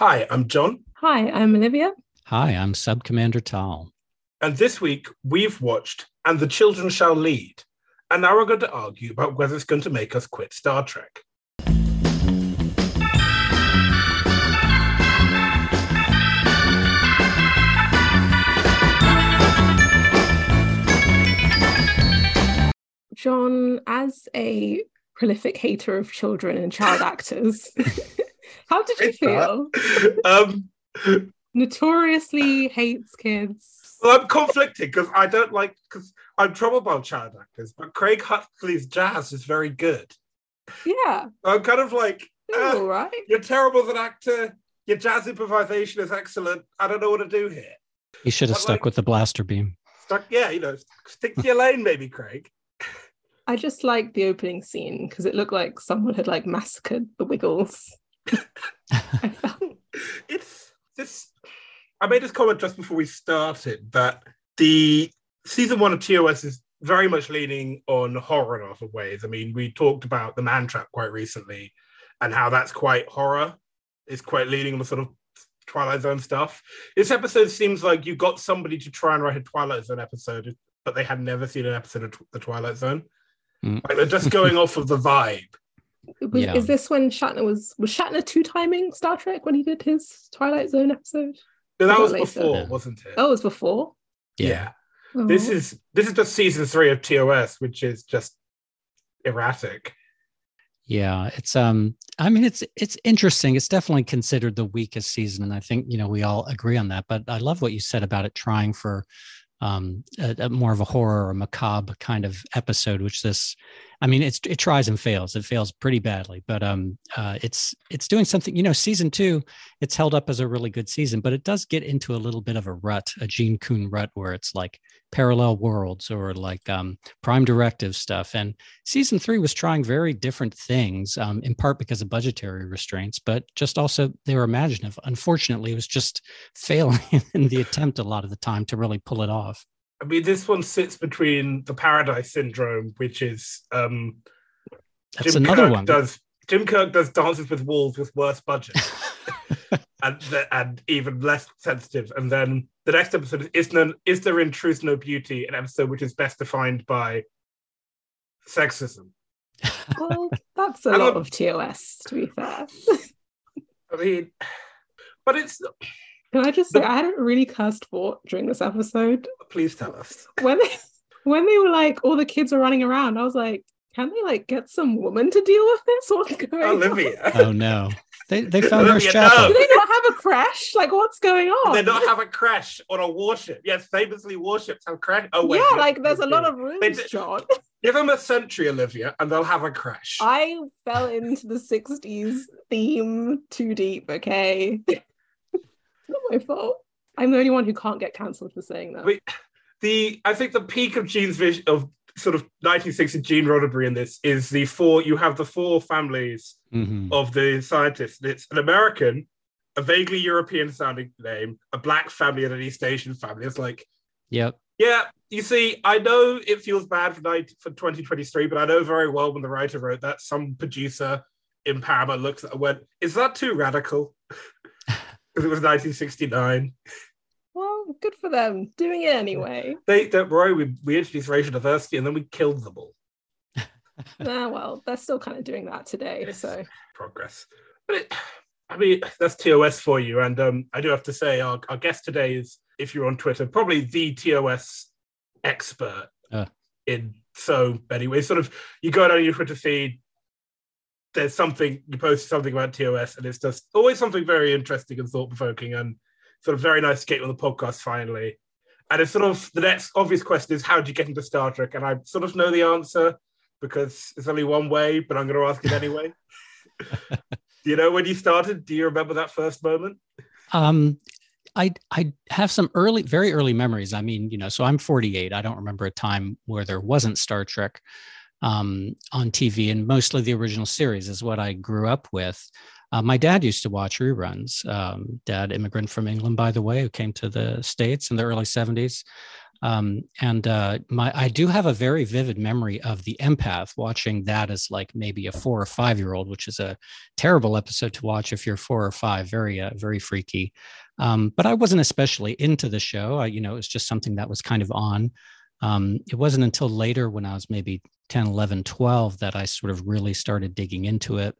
Hi, I'm John. Hi, I'm Olivia. Hi, I'm Sub Commander Tal. And this week we've watched And the Children Shall Lead. And now we're going to argue about whether it's going to make us quit Star Trek. John, as a prolific hater of children and child actors, how did you It's feel? Um, Notoriously hates kids. well, I'm conflicted because I don't like, because I'm troubled by child actors, but Craig Huxley's jazz is very good. Yeah, I'm kind of like, it was ah, all right. you're terrible as an actor. Your jazz improvisation is excellent. I don't know what to do here. He should have But, stuck like- with the blaster beam. Stuck, yeah, you know, stick to your lane, maybe, Craig. I just liked the opening scene because it looked like someone had like massacred the Wiggles. I it's this i made this comment just before we started that the season one of tos is very much leaning on horror in other ways. I mean we talked about the man trap quite recently and how that's quite horror. It's quite leaning on the sort of twilight zone stuff. This episode seems like you got somebody to try and write a twilight zone episode but they had never seen an episode of the twilight zone. Mm. like they're just going off of the vibe was, Yeah. is this when Shatner was was Shatner two timing Star Trek when he did his Twilight Zone episode? no, that Or was before Yeah. wasn't it Oh, it was before. yeah. This Oh. is this is just season three of TOS, which is just erratic. Yeah, it's um I mean it's it's interesting. It's definitely considered the weakest season and I think, you know, we all agree on that, but I love what you said about it trying for um a, a more of a horror or macabre kind of episode which this I mean it's it tries and fails. It fails pretty badly, but um uh it's it's doing something, you know, season 2 it's held up as a really good season, but it does get into a little bit of a rut, a Gene Coon rut where it's like parallel worlds or like um prime directive stuff and season three was trying very different things, um, in part because of budgetary restraints, but just also they were imaginative. Unfortunately, it was just failing in the attempt a lot of the time to really pull it off. I mean, this one sits between the Paradise Syndrome, which is um, That's Jim another Kirk one. does Jim Kirk does Dances with Wolves with worse budget and and even less sensitive. And then the next episode is is, there, is there in truth no beauty? An episode which is best defined by sexism. Well, that's a I lot love- of TOS, to be fair. I mean, but it's Can I just say, The- I had a really cursed thought during this episode please tell us. when they, when they were like, all the kids were running around. I was like, can they like get some woman to deal with this? What's going on? Olivia. oh no, they they found their Olivia, Chapel. Do they not have a crèche? Like, what's going on? They not have a crèche on a warship. Yes, famously warships have crèche. Oh wait, yeah, yes, like there's a lot of rooms, They John. Give them a century, Olivia, and they'll have a crèche. I fell into the 60s theme too deep, okay? it's not my fault. I'm the only one who can't get cancelled for saying that. Wait. the I think the peak of Gene's vision of sort of 1960 Gene Roddenberry in this is the four. You have the four families Mhm. of the scientists. It's an American, a vaguely European sounding name, a black family, and an East Asian family. It's like Yep. Yeah, you see, I know it feels bad for, 19, for 2023, but I know very well when the writer wrote that, some producer in Paramount looks at it and went, Is that too radical? Because it was 1969. Well, good for them. Doing it anyway. They don't worry, we, we introduced racial diversity and then we killed them all. Nah, well, they're still kind of doing that today. Yes. So Progress. But it, I mean, that's TOS for you. And um, I do have to say, our, our guest today is, if you're on Twitter, probably the TOS expert Uh. in so many ways. Sort of, you go down your Twitter feed, there's something, you post something about TOS, and it's just always something very interesting and thought provoking and sort of very nice to get you on the podcast finally. And it's sort of the next obvious question is, how did you get into Star Trek? And I sort of know the answer because it's only one way, but I'm going to ask it anyway. Do you know when you started? Do you remember that first moment? Um, I I have some early, very early memories. I mean, you know, so I'm 48. I don't remember a time where there wasn't Star Trek um, on TV, and mostly the original series is what I grew up with. Uh, my dad used to watch reruns. Um, dad, immigrant from England, by the way, who came to the states in the early 70s. Um, and uh, my I do have a very vivid memory of the empath watching that as like maybe a four or five year old, which is a terrible episode to watch if you're four or five. Very uh, very freaky. Um, but I wasn't especially into the show. I, you know, it was just something that was kind of on. Um, it wasn't until later when I was maybe 10, 11, 12 that I sort of really started digging into it.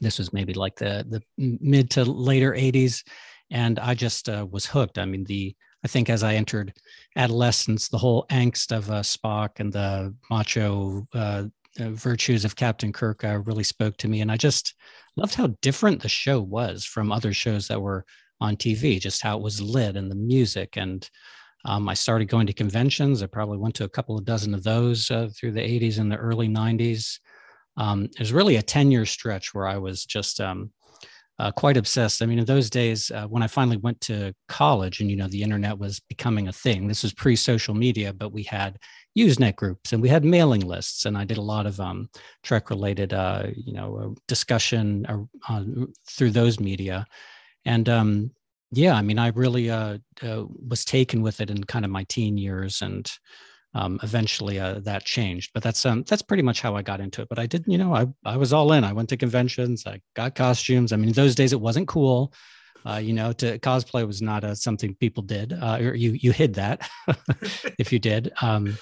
This was maybe like the the mid to later 80s, and I just uh, was hooked. I mean, the I think as I entered adolescence, the whole angst of uh, Spock and the macho uh, virtues of Captain Kirk uh, really spoke to me, and I just loved how different the show was from other shows that were on TV. Just how it was lit and the music, and um, I started going to conventions. I probably went to a couple of dozen of those uh, through the '80s and the early '90s. Um, it was really a 10 year stretch where I was just um, uh, quite obsessed. I mean, in those days, uh, when I finally went to college and, you know, the internet was becoming a thing, this was pre social media, but we had Usenet groups and we had mailing lists. And I did a lot of um, Trek related, uh, you know, uh, discussion uh, through those media. And um, yeah, I mean, I really uh, was taken with it in kind of my teen years. And, um, eventually uh, that changed but that's um, that's pretty much how i got into it but i did you know I, I was all in. I went to conventions i got costumes. I mean those days it wasn't cool uh, you know to cosplay was not a, something people did uh, or you you hid that if you did um,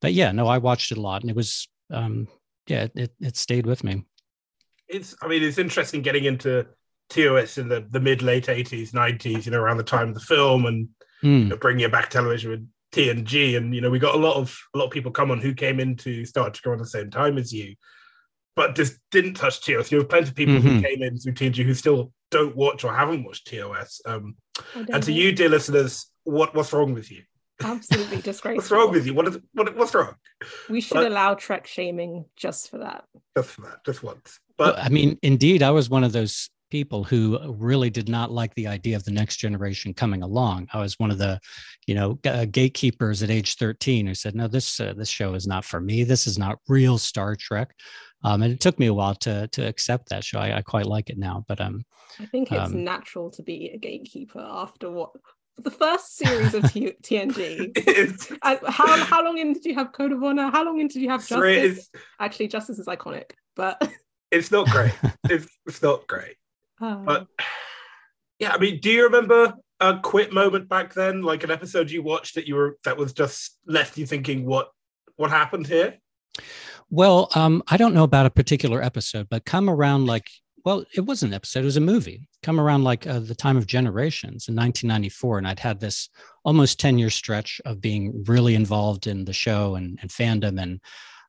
but yeah no i watched it a lot and it was um, yeah it, it stayed with me. It's i mean it's interesting getting into tos in the, the mid late 80s 90s you know around the time of the film and mm. you know, bringing it back television with TNG, and you know we got a lot of a lot of people come on who came into Star Trek around the same time as you, but just didn't touch TOS. You have plenty of people mm-hmm. who came in through TNG who still don't watch or haven't watched TOS. Um, and to you, dear listeners, what what's wrong with you? Absolutely disgraceful. what's wrong with you? What is what, what's wrong? We should but, allow Trek shaming just for that. Just for that, just once. But well, I mean, indeed, I was one of those people who really did not like the idea of the next generation coming along. I was one of the, you know, uh, gatekeepers at age 13 who said, "No, this uh, this show is not for me. This is not real Star Trek." Um, and it took me a while to to accept that show. I, I quite like it now, but um, I think it's um, natural to be a gatekeeper after what the first series of T- TNG. how how long in did you have Code of Honor? How long in did you have Justice? Actually, Justice is iconic, but it's not great. it's, it's not great. But yeah, I mean, do you remember a quit moment back then, like an episode you watched that you were that was just left you thinking, what what happened here? Well, um, I don't know about a particular episode, but come around like well, it was an episode, it was a movie. Come around like uh, the time of Generations in 1994, and I'd had this almost 10 year stretch of being really involved in the show and, and fandom and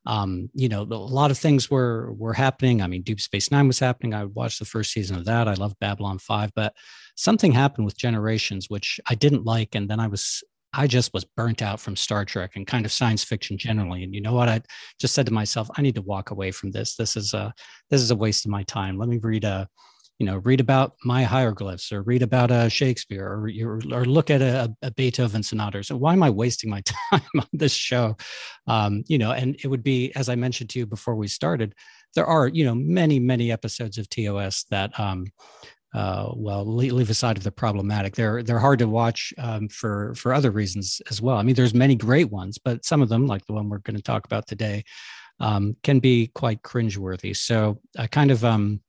um, you know, a lot of things were were happening. I mean, Deep Space Nine was happening. I watched the first season of that. I loved Babylon Five, but something happened with Generations, which I didn't like, and then I was I just was burnt out from Star Trek and kind of science fiction generally. And you know what? I just said to myself, I need to walk away from this. This is a this is a waste of my time. Let me read a you know read about my hieroglyphs or read about a shakespeare or, or look at a, a beethoven sonata so why am i wasting my time on this show um, you know and it would be as i mentioned to you before we started there are you know many many episodes of tos that um, uh, well, leave aside of the problematic, they're they're hard to watch um, for for other reasons as well. I mean, there's many great ones, but some of them, like the one we're going to talk about today, um, can be quite cringeworthy. So I kind of um,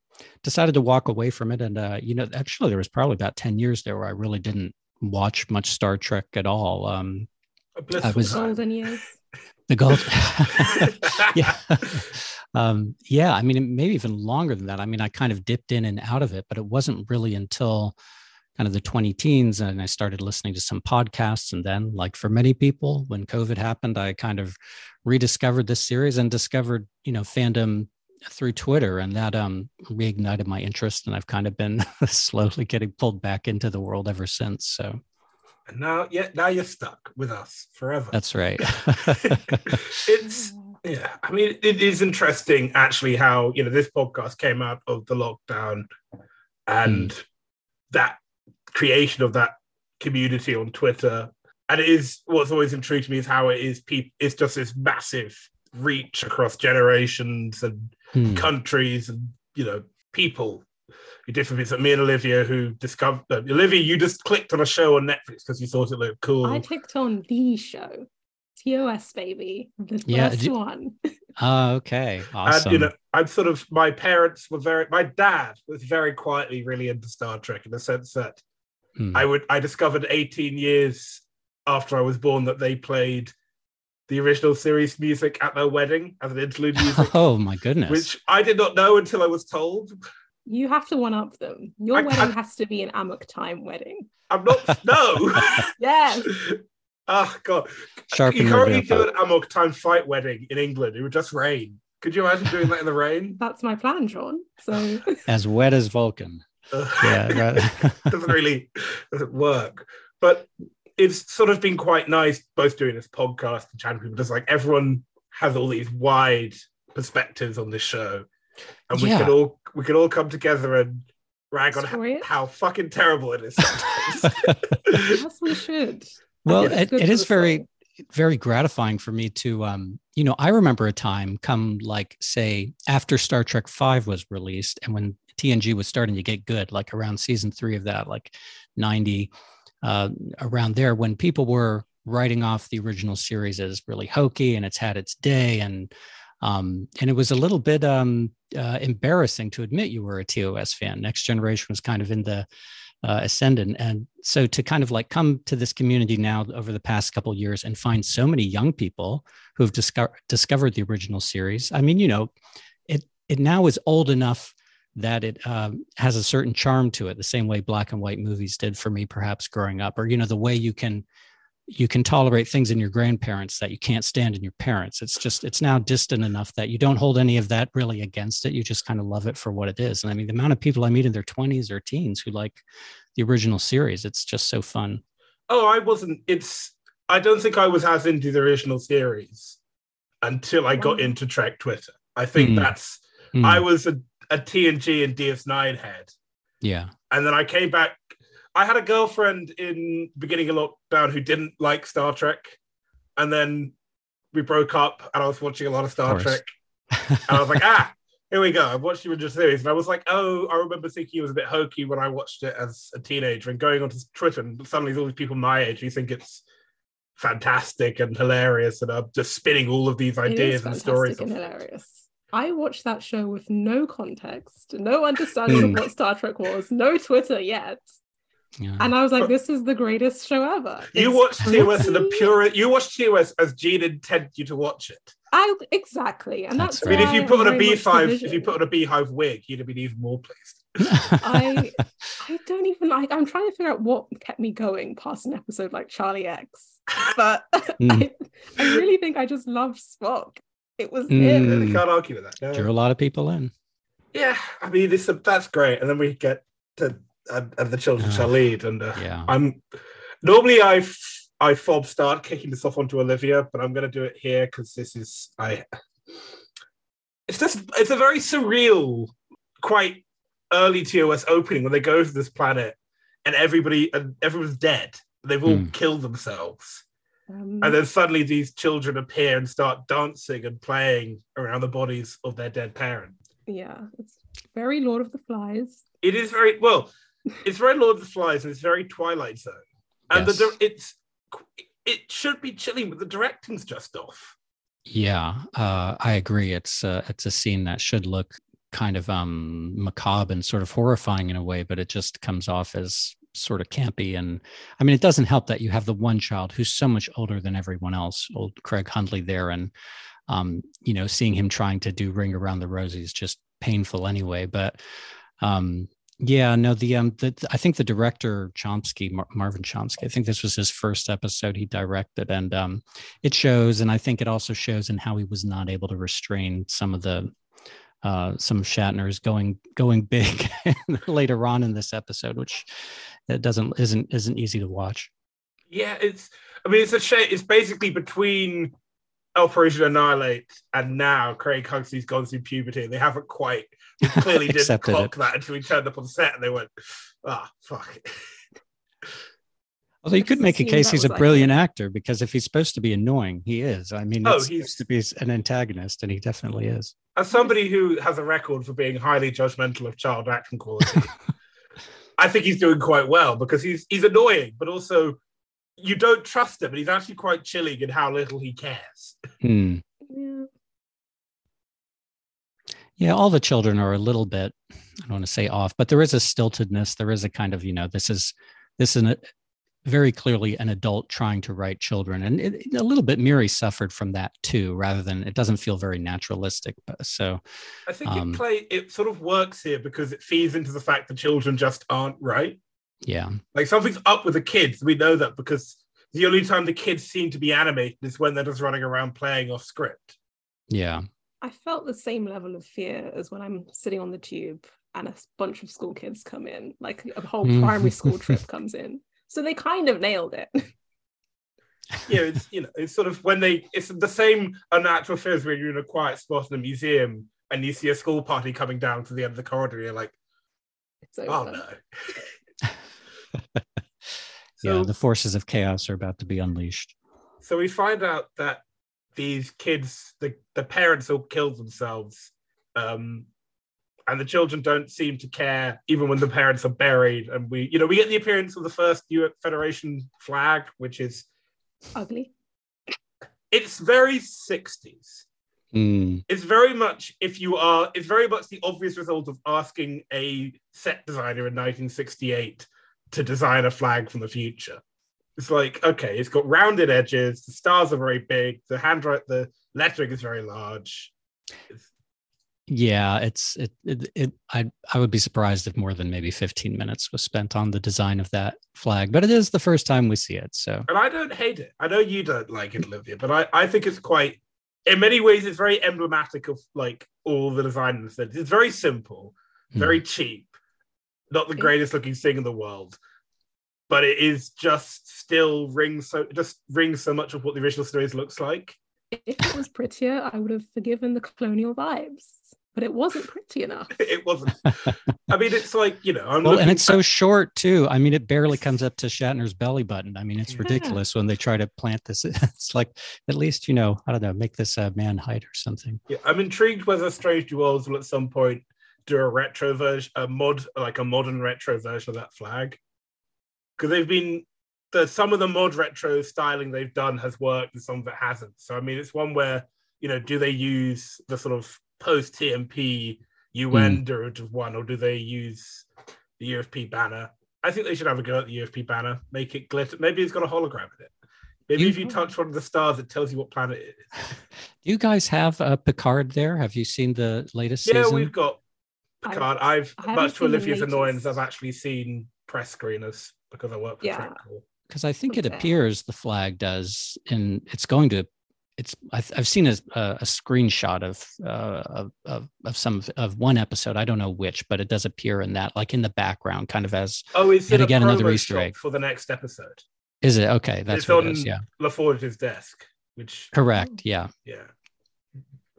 decided to walk away from it. And, uh, you know, actually, there was probably about 10 years there where I really didn't watch much Star Trek at all. Um, I was golden years. The gold. yeah. um, yeah. I mean, maybe even longer than that. I mean, I kind of dipped in and out of it, but it wasn't really until kind of the 20 teens and I started listening to some podcasts. And then, like for many people, when COVID happened, I kind of rediscovered this series and discovered, you know, fandom through Twitter, and that um, reignited my interest, and I've kind of been slowly getting pulled back into the world ever since. So, and now, yeah, now you're stuck with us forever. That's right. it's yeah. I mean, it is interesting actually how you know this podcast came out of the lockdown, and mm. that creation of that community on Twitter. And it is what's always intrigued me is how it is people. It's just this massive reach across generations and hmm. countries and you know people you different bits. Like me and Olivia, who discovered uh, Olivia, you just clicked on a show on Netflix because you thought it looked cool. I clicked on the show, TOS baby, the yeah, first you, one. Oh, okay, awesome. And, you know, I'm sort of my parents were very. My dad was very quietly really into Star Trek in the sense that hmm. I would I discovered 18 years after I was born that they played the original series music at their wedding as an interlude music. Oh my goodness! Which I did not know until I was told. You have to one up them. Your I, wedding I, has to be an Amok time wedding. I'm not. No. yes. Oh god. Sharpen you can't really do an Amok time fight wedding in England. It would just rain. Could you imagine doing that in the rain? That's my plan, John. So as wet as Vulcan. yeah, right. doesn't really doesn't work. But it's sort of been quite nice both doing this podcast and chatting people just like everyone has all these wide perspectives on this show. And we yeah. can all we can all come together and rag on how, how, fucking terrible it is yes we should. Well it, it is very very gratifying for me to um you know i remember a time come like say after star trek 5 was released and when tng was starting to get good like around season 3 of that like 90 uh, around there when people were writing off the original series as really hokey and it's had its day and um, and it was a little bit um, uh, embarrassing to admit you were a TOS fan. Next Generation was kind of in the uh, ascendant, and so to kind of like come to this community now over the past couple years and find so many young people who have discovered discovered the original series. I mean, you know, it it now is old enough that it um, has a certain charm to it the same way black and white movies did for me perhaps growing up or you know the way you can you can tolerate things in your grandparents that you can't stand in your parents. It's just it's now distant enough that you don't hold any of that really against it. You just kind of love it for what it is. And i mean the amount of people i meet in their 20s or teens who like the original series it's just so fun. Oh i wasn't it's i don't think i was as into the original series until i got into trek twitter. I think mm. that's mm. i was a a TNG and DS9 head. Yeah. And then I came back. I had a girlfriend in beginning of lockdown who didn't like Star Trek. And then we broke up and I was watching a lot of Star of Trek. and I was like, ah, here we go. I watched the original series. And I was like, oh, I remember thinking it was a bit hokey when I watched it as a teenager and going onto Twitter and suddenly there's all these people my age who think it's fantastic and hilarious and I'm just spinning all of these ideas and stories. And hilarious. I watched that show with no context, no understanding of hmm. what Star Trek was, no Twitter yet. Yeah. And I was like, this is the greatest show ever. You watched TOS in the pure you watched TOS as Gene intended you to watch it. I exactly. And that's, that's I mean, if you put on a beehive, if you put on a beehive wig, you'd have been even more pleased. I I don't even like I'm trying to figure out what kept me going past an episode like Charlie X. But mm. I, I really think I just loved Spock. It was mm. him. I can't argue with that. No. Drew a lot of people in. Yeah, I mean, this that's great. And then we get to and, and the children uh, shall lead. And uh, yeah, I'm normally I I fob start kicking this off onto Olivia, but I'm going to do it here because this is I. It's just it's a very surreal, quite early TOS opening when they go to this planet and everybody and everyone's dead. They've all mm. killed themselves. Um, and then suddenly these children appear and start dancing and playing around the bodies of their dead parents. Yeah, it's very Lord of the Flies. It is very well. It's very Lord of the Flies, and it's very Twilight Zone. And yes. the it's it should be chilling, but the directing's just off. Yeah, uh, I agree. It's uh, it's a scene that should look kind of um macabre and sort of horrifying in a way, but it just comes off as sort of campy. And I mean, it doesn't help that you have the one child who's so much older than everyone else, old Craig Hundley there. And, um, you know, seeing him trying to do Ring Around the Rosie is just painful anyway. But, um, yeah, no, the um, the, I think the director Chomsky, Mar- Marvin Chomsky, I think this was his first episode he directed, and um, it shows, and I think it also shows in how he was not able to restrain some of the uh, some Shatner's going going big later on in this episode, which it doesn't isn't isn't easy to watch. Yeah, it's. I mean, it's a shame. It's basically between Operation Annihilate and now Craig Huxley's gone through puberty. And They haven't quite. They clearly didn't clock it. that until he turned up on set and they went, "Ah, oh, fuck." Although you could make a case he's a brilliant actor because if he's supposed to be annoying, he is. I mean, oh, he's supposed to be an antagonist, and he definitely is. As somebody who has a record for being highly judgmental of child acting quality, I think he's doing quite well because he's he's annoying, but also you don't trust him, and he's actually quite chilling in how little he cares. Hmm. Yeah. Yeah, all the children are a little bit, I don't want to say off, but there is a stiltedness. There is a kind of, you know, this is this is an, very clearly an adult trying to write children, and it, a little bit Miri suffered from that too. Rather than it doesn't feel very naturalistic. But, so I think um, it play it sort of works here because it feeds into the fact the children just aren't right. Yeah, like something's up with the kids. We know that because the only time the kids seem to be animated is when they're just running around playing off script. Yeah. I felt the same level of fear as when I'm sitting on the tube and a bunch of school kids come in, like a whole mm. primary school trip comes in. So they kind of nailed it. yeah, it's you know, it's sort of when they it's the same unnatural fears when you're in a quiet spot in a museum and you see a school party coming down to the end of the corridor, you're like, oh no. so, yeah, the forces of chaos are about to be unleashed. So we find out that these kids, the, the parents all killed themselves. Um, and the children don't seem to care even when the parents are buried. And we, you know, we get the appearance of the first New Federation flag, which is ugly. It's very 60s. Mm. It's very much if you are, it's very much the obvious result of asking a set designer in 1968 to design a flag from the future. It's like, okay, it's got rounded edges, the stars are very big, the handwrite, the lettering is very large. It's, yeah, it's it, it, it I I would be surprised if more than maybe 15 minutes was spent on the design of that flag, but it is the first time we see it. So And I don't hate it. I know you don't like it, Olivia, but I, I think it's quite in many ways it's very emblematic of like all the design It's very simple, hmm. very cheap, not the greatest looking thing in the world. But it is just still rings so just rings so much of what the original series looks like. If it was prettier, I would have forgiven the colonial vibes but it wasn't pretty enough. it wasn't. I mean, it's like you know, I'm well, and it's so short too. I mean, it barely comes up to Shatner's belly button. I mean, it's ridiculous when they try to plant this. It's like at least you know, I don't know, make this a man height or something. Yeah, I'm intrigued whether Strange New Worlds will at some point do a retro version, a mod, like a modern retro version of that flag, because they've been the some of the mod retro styling they've done has worked and some of it hasn't. So I mean, it's one where you know, do they use the sort of post TMP UN mm. derivative one, or do they use the UFP banner? I think they should have a go at the UFP banner, make it glitter. Maybe it's got a hologram in it. Maybe you, if you touch one of the stars, it tells you what planet it is. Do you guys have a Picard there? Have you seen the latest yeah, season? we've got Picard. I've, I've much to Olivia's annoyance, I've actually seen press screeners because I work for yeah. Because I think it appears the flag does, and it's going to it's I've, I've seen a, a, screenshot of, uh, of, of some of one episode. I don't know which, but it does appear in that, like in the background, kind of as oh, is it again another Easter egg for the next episode? Is it okay? That's it's on it is, yeah. LaForge's desk, which correct, yeah, yeah.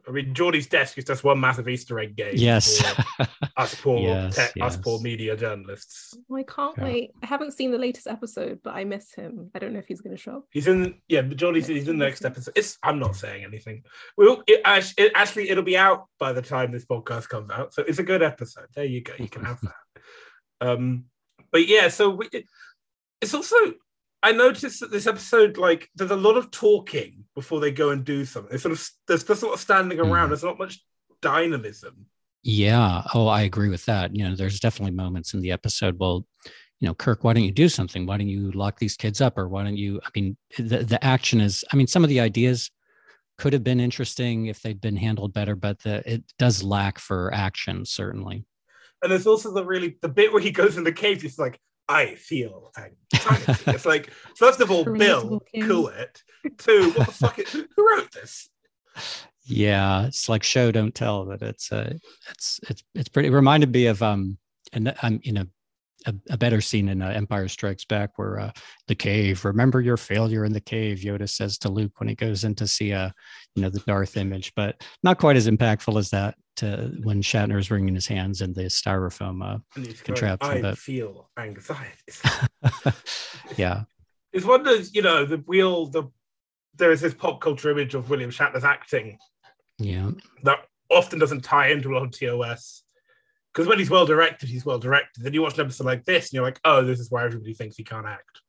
I mean, Geordi's desk is just one massive Easter egg game. Yes. us poor, yes, te- yes. us poor media journalists. I can't yeah. wait. I haven't seen the latest episode, but I miss him. I don't know if he's going to show up. He's in, yeah, Geordi's he's in the next episode. It's, I'm not saying anything. We'll, it, it, actually, it'll be out by the time this podcast comes out. So it's a good episode. There you go. You can have that. Um, but yeah, so we, it's also I noticed that this episode, like, there's a lot of talking before they go and do something. It's sort of there's just a lot of standing around. Mm. There's not much dynamism. Yeah. Oh, I agree with that. You know, there's definitely moments in the episode. Well, you know, Kirk, why don't you do something? Why don't you lock these kids up? Or why don't you? I mean, the the action is. I mean, some of the ideas could have been interesting if they'd been handled better, but the, it does lack for action certainly. And there's also the really the bit where he goes in the cave. He's like, I feel anxiety. it's like, first of all, Bill, cool it. Two, what the fuck? Is, who wrote this? Yeah, it's like show don't tell, but it's uh, it's it's it's pretty. It reminded me of um, and I'm you know a, a, better scene in uh, Empire Strikes Back where uh, the cave. Remember your failure in the cave. Yoda says to Luke when he goes in to see uh, you know the Darth image, but not quite as impactful as that. To when Shatner is wringing his hands in the styrofoam uh, contraption. I but... feel anxiety. yeah, it's one of those, you know, the wheel, the there is this pop culture image of William Shatner's acting. Yeah. That often doesn't tie into a lot of TOS. Because when he's well directed, he's well directed. Then you watch an episode like this, and you're like, oh, this is why everybody thinks he can't act.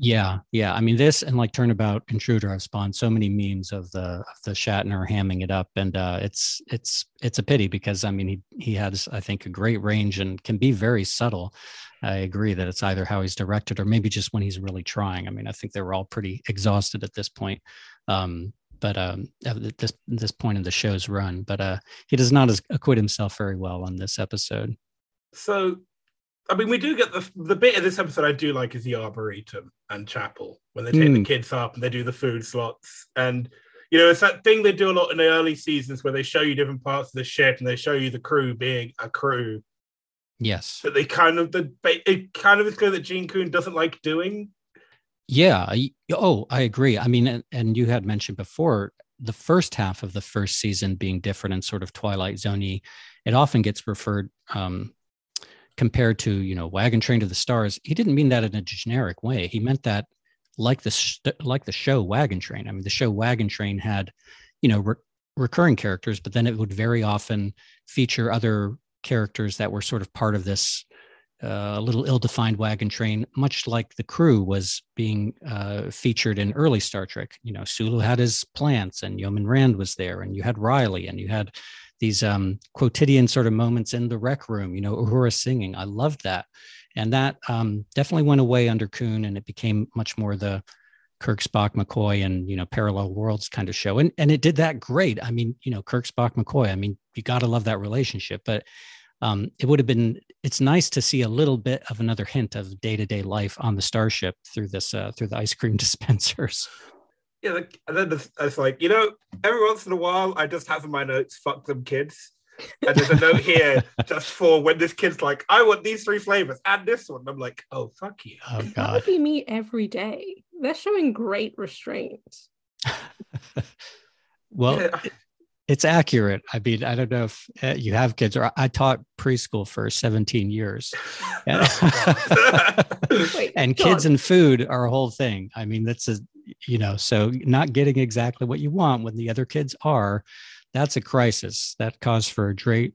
Yeah, yeah. I mean, this and like Turnabout Intruder have spawned so many memes of the of the Shatner hamming it up, and uh, it's it's it's a pity because I mean he he has I think a great range and can be very subtle. I agree that it's either how he's directed or maybe just when he's really trying. I mean, I think they were all pretty exhausted at this point. Um, but um, at this this point in the show's run, but uh, he does not acquit himself very well on this episode. So I mean, we do get the the bit of this episode I do like is the arboretum and chapel when they take mm. the kids up and they do the food slots and you know it's that thing they do a lot in the early seasons where they show you different parts of the ship and they show you the crew being a crew. Yes, that they kind of the it kind of is clear that Gene Coon doesn't like doing. Yeah. Oh, I agree. I mean, and, and you had mentioned before the first half of the first season being different and sort of Twilight Zoney. It often gets referred um, compared to you know wagon train to the stars he didn't mean that in a generic way he meant that like the like the show wagon train i mean the show wagon train had you know re- recurring characters but then it would very often feature other characters that were sort of part of this uh, little ill-defined wagon train much like the crew was being uh, featured in early star trek you know sulu had his plants and yeoman rand was there and you had riley and you had these um, quotidian sort of moments in the rec room, you know, Uhura singing. I loved that. And that um, definitely went away under Coon and it became much more the Kirk, Spock, McCoy and, you know, parallel worlds kind of show. And, and it did that great. I mean, you know, Kirk, Spock, McCoy, I mean, you got to love that relationship. But um, it would have been, it's nice to see a little bit of another hint of day to day life on the starship through this, uh, through the ice cream dispensers yeah, like, and then it's like, you know, every once in a while, I just have in my notes, fuck them kids. And there's a note here just for when this kid's like, I want these three flavors and this one. I'm like, oh, fuck you. Oh, God. That would be me every day. They're showing great restraint. well, yeah. It's accurate. I mean, I don't know if uh, you have kids, or I taught preschool for 17 years. Wait, and kids and food are a whole thing. I mean, that's a you know, so not getting exactly what you want when the other kids are, that's a crisis. That calls for a great,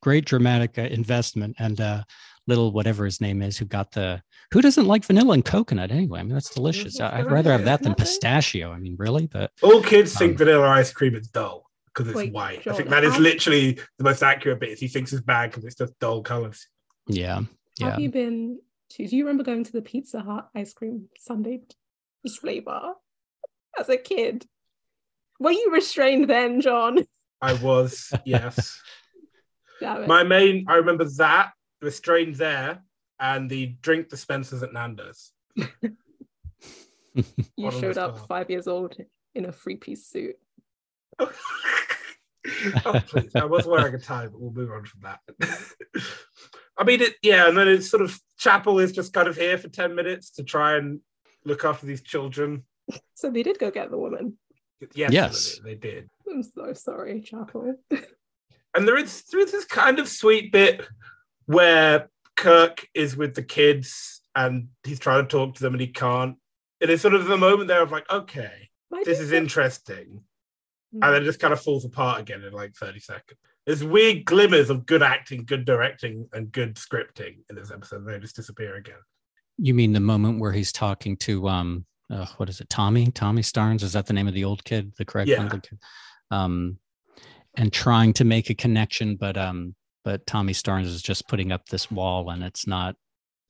great dramatic uh, investment and uh, little whatever his name is who got the who doesn't like vanilla and coconut anyway. I mean, that's delicious. I'd rather have that than pistachio. I mean, really, but all kids um, think vanilla ice cream is dull because it's Wait, white. John, I think that is literally the most accurate bit. Is he thinks it's bad because it's just dull colors. Yeah. Yeah. Have you been to? Do you remember going to the Pizza Hut ice cream sundae display bar as a kid. Were you restrained then, John? I was, yes. My main, I remember that restrained there, and the drink dispensers at Nando's. you showed up five years old in a three piece suit. oh, please. I was wearing a tie, but we'll move on from that. I mean, it, yeah, and then it's sort of Chapel is just kind of here for 10 minutes to try and look after these children. So they did go get the woman. Yes, yes. They, did. I'm so sorry, Chapel. and there is there is this kind of sweet bit where Kirk is with the kids and he's trying to talk to them and he can't. It is sort of the moment there of like, okay, Why this is that... interesting. Mm. And then it just kind of falls apart again in like 30 seconds. There's weird glimmers of good acting, good directing, and good scripting in this episode. And they just disappear again. You mean the moment where he's talking to um uh, what is it? Tommy, Tommy Starnes. Is that the name of the old kid, the correct yeah. kid? Um, and trying to make a connection, but um, but Tommy Starnes is just putting up this wall, and it's not.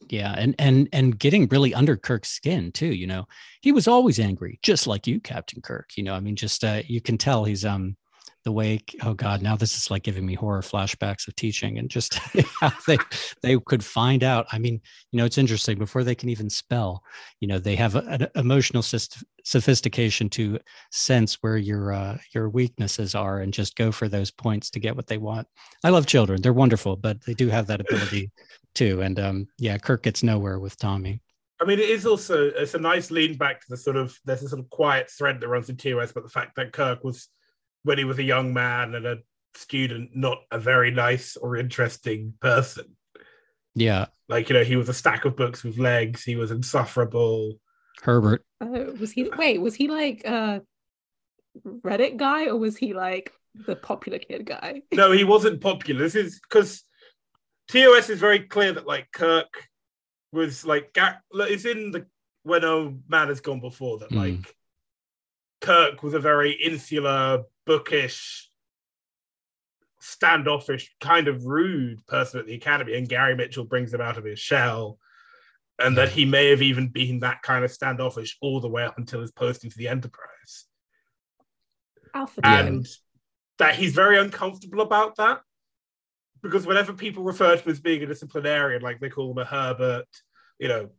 Yeah, and and and getting really under Kirk's skin too. You know, he was always angry, just like you, Captain Kirk. You know, I mean, just uh, you can tell he's um the way oh god now this is like giving me horror flashbacks of teaching and just how they they could find out i mean you know it's interesting before they can even spell you know they have an emotional sophistication to sense where your uh, your weaknesses are and just go for those points to get what they want i love children they're wonderful but they do have that ability too and um yeah kirk gets nowhere with tommy I mean, it is also it's a nice lean back to the sort of there's a sort of quiet thread that runs in TOS, but the fact that Kirk was when he was a young man and a student, not a very nice or interesting person. Yeah. Like, you know, he was a stack of books with legs, he was insufferable. Herbert. Oh, was he? Wait, was he like a Reddit guy or was he like the popular kid guy? No, he wasn't popular. This is because TOS is very clear that like Kirk was like it's in the when a man has gone before that mm. like Kirk was a very insular, bookish, standoffish, kind of rude person at the academy, and Gary Mitchell brings him out of his shell. And that he may have even been that kind of standoffish all the way up until his posting to the Enterprise. Alpha and that he's very uncomfortable about that because whenever people refer to him as being a disciplinarian, like they call him a Herbert, you know,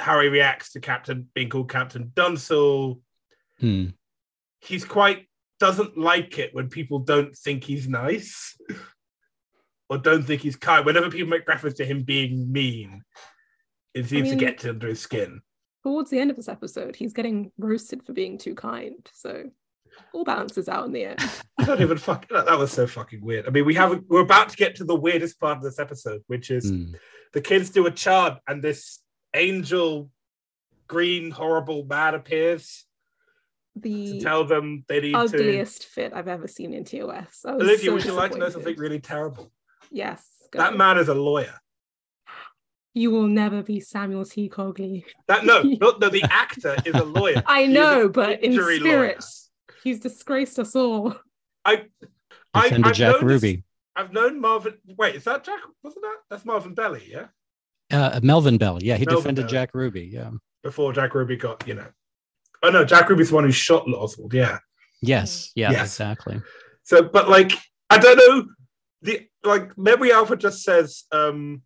Harry reacts to Captain being called Captain Dunsel. Hmm. He's quite doesn't like it when people don't think he's nice or don't think he's kind. Whenever people make reference to him being mean, it seems I mean, to get under his skin. Towards the end of this episode, he's getting roasted for being too kind. So all balances out in the end. I don't even fuck that, that was so fucking weird. I mean, we have we're about to get to the weirdest part of this episode, which is mm. the kids do a chant and this angel green horrible man appears the to tell them they need ugliest to... fit I've ever seen in TOS. Olivia, so would you like to know something really terrible? Yes. That man is a lawyer. You will never be Samuel T. Cogley. That no, no, no. The actor is a lawyer. I know, but in spirit, lawyer. He's disgraced us all. I, I, I've Jack Ruby. This, I've known Marvin. Wait, is that Jack? Wasn't that? That's Marvin Belli, yeah. Uh, Melvin Belli, yeah, he Melvin defended Bell. Jack Ruby, yeah. Before Jack Ruby got, you know, oh no, Jack Ruby's the one who shot Oswald, yeah. Yes, yeah, yes. exactly. So, but like, I don't know, the like Memory Alpha just says um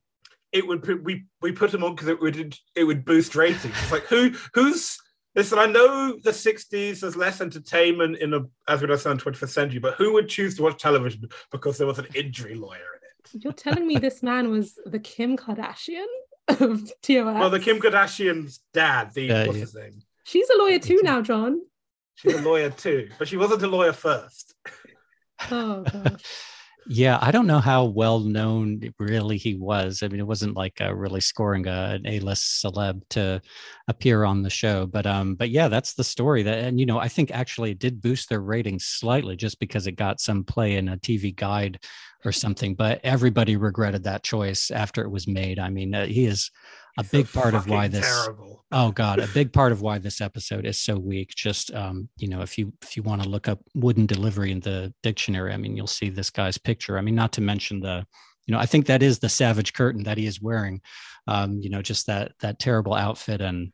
it would put, we we put him on because it would it would boost ratings. It's like who who's listen. I know the '60s there's less entertainment in a as we understand 21st century, but who would choose to watch television because there was an injury lawyer in it? you're telling me this man was the Kim Kardashian of TOS? Well, the Kim Kardashian's dad, the uh, what's yeah. his name? She's a lawyer too now, John. She's a lawyer too, but she wasn't a lawyer first. Oh gosh. Yeah, I don't know how well known really he was. I mean, it wasn't like uh, really scoring a, an A-list celeb to appear on the show, but um, but yeah, that's the story. That and you know, I think actually it did boost their ratings slightly just because it got some play in a TV guide or something. But everybody regretted that choice after it was made. I mean, uh, he is a big part of why this terrible. oh god a big part of why this episode is so weak just um you know if you if you want to look up wooden delivery in the dictionary i mean you'll see this guy's picture i mean not to mention the you know i think that is the savage curtain that he is wearing um you know just that that terrible outfit and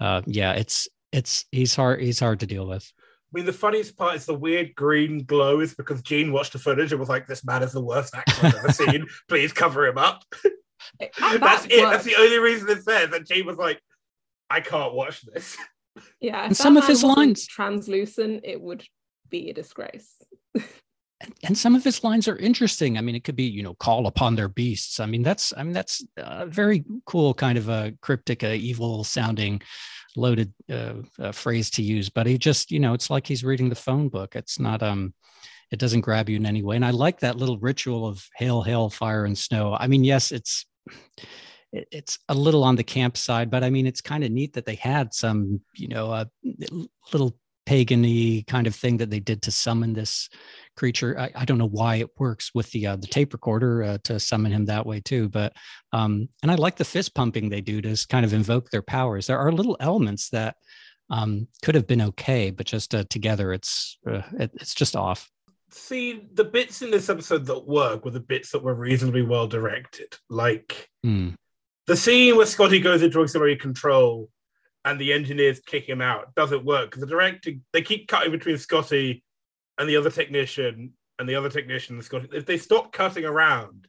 uh yeah it's it's he's hard he's hard to deal with I mean, the funniest part is the weird green glow is because Gene watched the footage and was like, "This man is the worst actor I've ever seen. Please cover him up." That's it. That's the only reason it says that Jane was like, I can't watch this. Yeah, and some of his lines translucent, it would be a disgrace. and some of his lines are interesting. I mean, it could be, you know, call upon their beasts. I mean, that's, I mean, that's a very cool kind of a cryptic, uh, evil sounding, loaded uh, uh, phrase to use. But he just, you know, it's like he's reading the phone book. It's not, um, it doesn't grab you in any way. And I like that little ritual of hail, hail, fire, and snow. I mean, yes, it's it's a little on the camp side, but I mean, it's kind of neat that they had some, you know, a little pagany kind of thing that they did to summon this creature. I, I don't know why it works with the uh, the tape recorder uh, to summon him that way too, but um, and I like the fist pumping they do to kind of invoke their powers. There are little elements that um, could have been okay, but just uh, together, it's uh, it, it's just off see the bits in this episode that work were the bits that were reasonably well directed. Like mm. the scene where Scotty goes into auxiliary control and the engineers kick him out doesn't work because the director they keep cutting between Scotty and the other technician and the other technician and Scotty. If they stop cutting around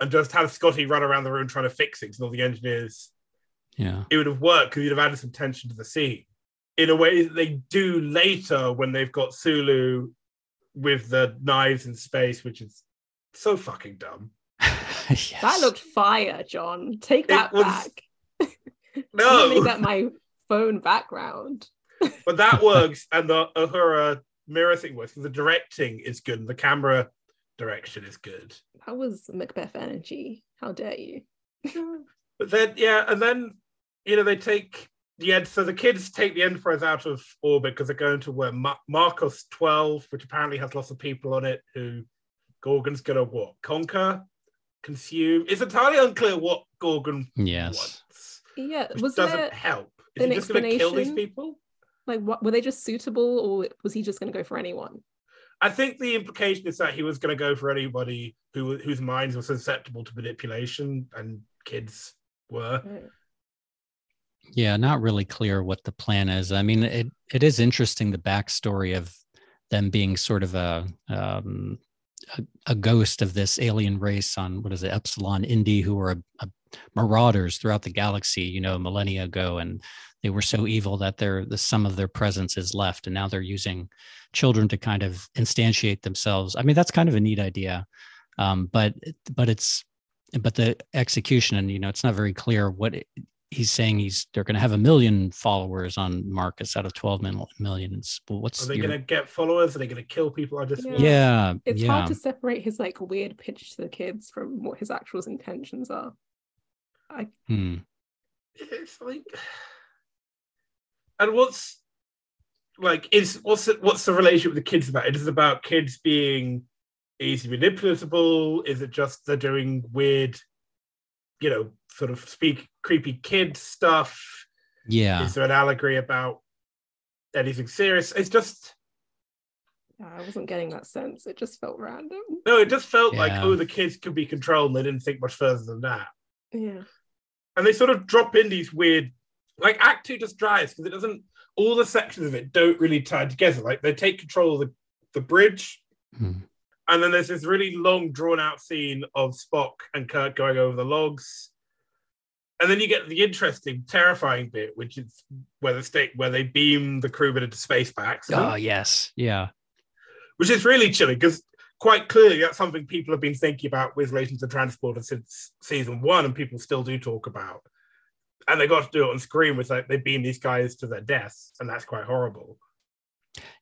and just have Scotty run around the room trying to fix it because all the engineers, yeah, it would have worked because you'd have added some tension to the scene. In a way that they do later when they've got Sulu with the knives in space, which is so fucking dumb. yes. That looked fire, John. Take that was... back. No, make that my phone background. but that works, and the Uhura mirror thing works. The directing is good, and the camera direction is good. That was Macbeth energy. How dare you? but then, yeah, and then you know they take yeah, so the kids take the Enterprise out of orbit because they're going to where Ma- Marcos 12, which apparently has lots of people on it who Gorgan's going to what? Conquer? Consume? It's entirely unclear what Gorgon yes. wants. Yeah, was doesn't there help. Is an he just going to kill these people? like what were they just suitable or was he just going to go for anyone? I think the implication is that he was going to go for anybody who whose minds were susceptible to manipulation, and kids were. Right. Yeah, not really clear what the plan is. I mean, it it is interesting the backstory of them being sort of a um, a, a ghost of this alien race on what is it, Epsilon Indi, who were a, a marauders throughout the galaxy, you know, millennia ago, and they were so evil that their the sum of their presence is left, and now they're using children to kind of instantiate themselves. I mean, that's kind of a neat idea, um, but but it's but the execution, and you know, it's not very clear what he's saying. He's they're going to have a million followers on Marcos out of twelve mil- well, what's Are they your- going to get followers? Are they going to kill people? I just Yeah. yeah, It's yeah. hard to separate his like weird pitch to the kids from what his actual intentions are. I Hmm. it's like and what's like is what's the, what's the relationship with the kids about it is it about kids being easy manipulatable is it just they're doing weird you know sort of speak creepy kid stuff yeah. is there an allegory about anything serious it's just I wasn't getting that sense. It just felt random. no it just felt like oh the kids could be controlled and they didn't think much further than that Yeah. and they sort of drop in these weird like act two just drives because it doesn't all the sections of it don't really tie together like they take control of the, the bridge Hmm. and then there's this really long drawn out scene of spock and kirk going over the logs and then you get the interesting terrifying bit which is where the state where they beam the crewmen into space by accident. Oh yes, yeah. which is really chilling because quite clearly that's something people have been thinking about with relation to transporter since season one and people still do talk about. And they got to do it on screen with like they beam these guys to their deaths and that's quite horrible.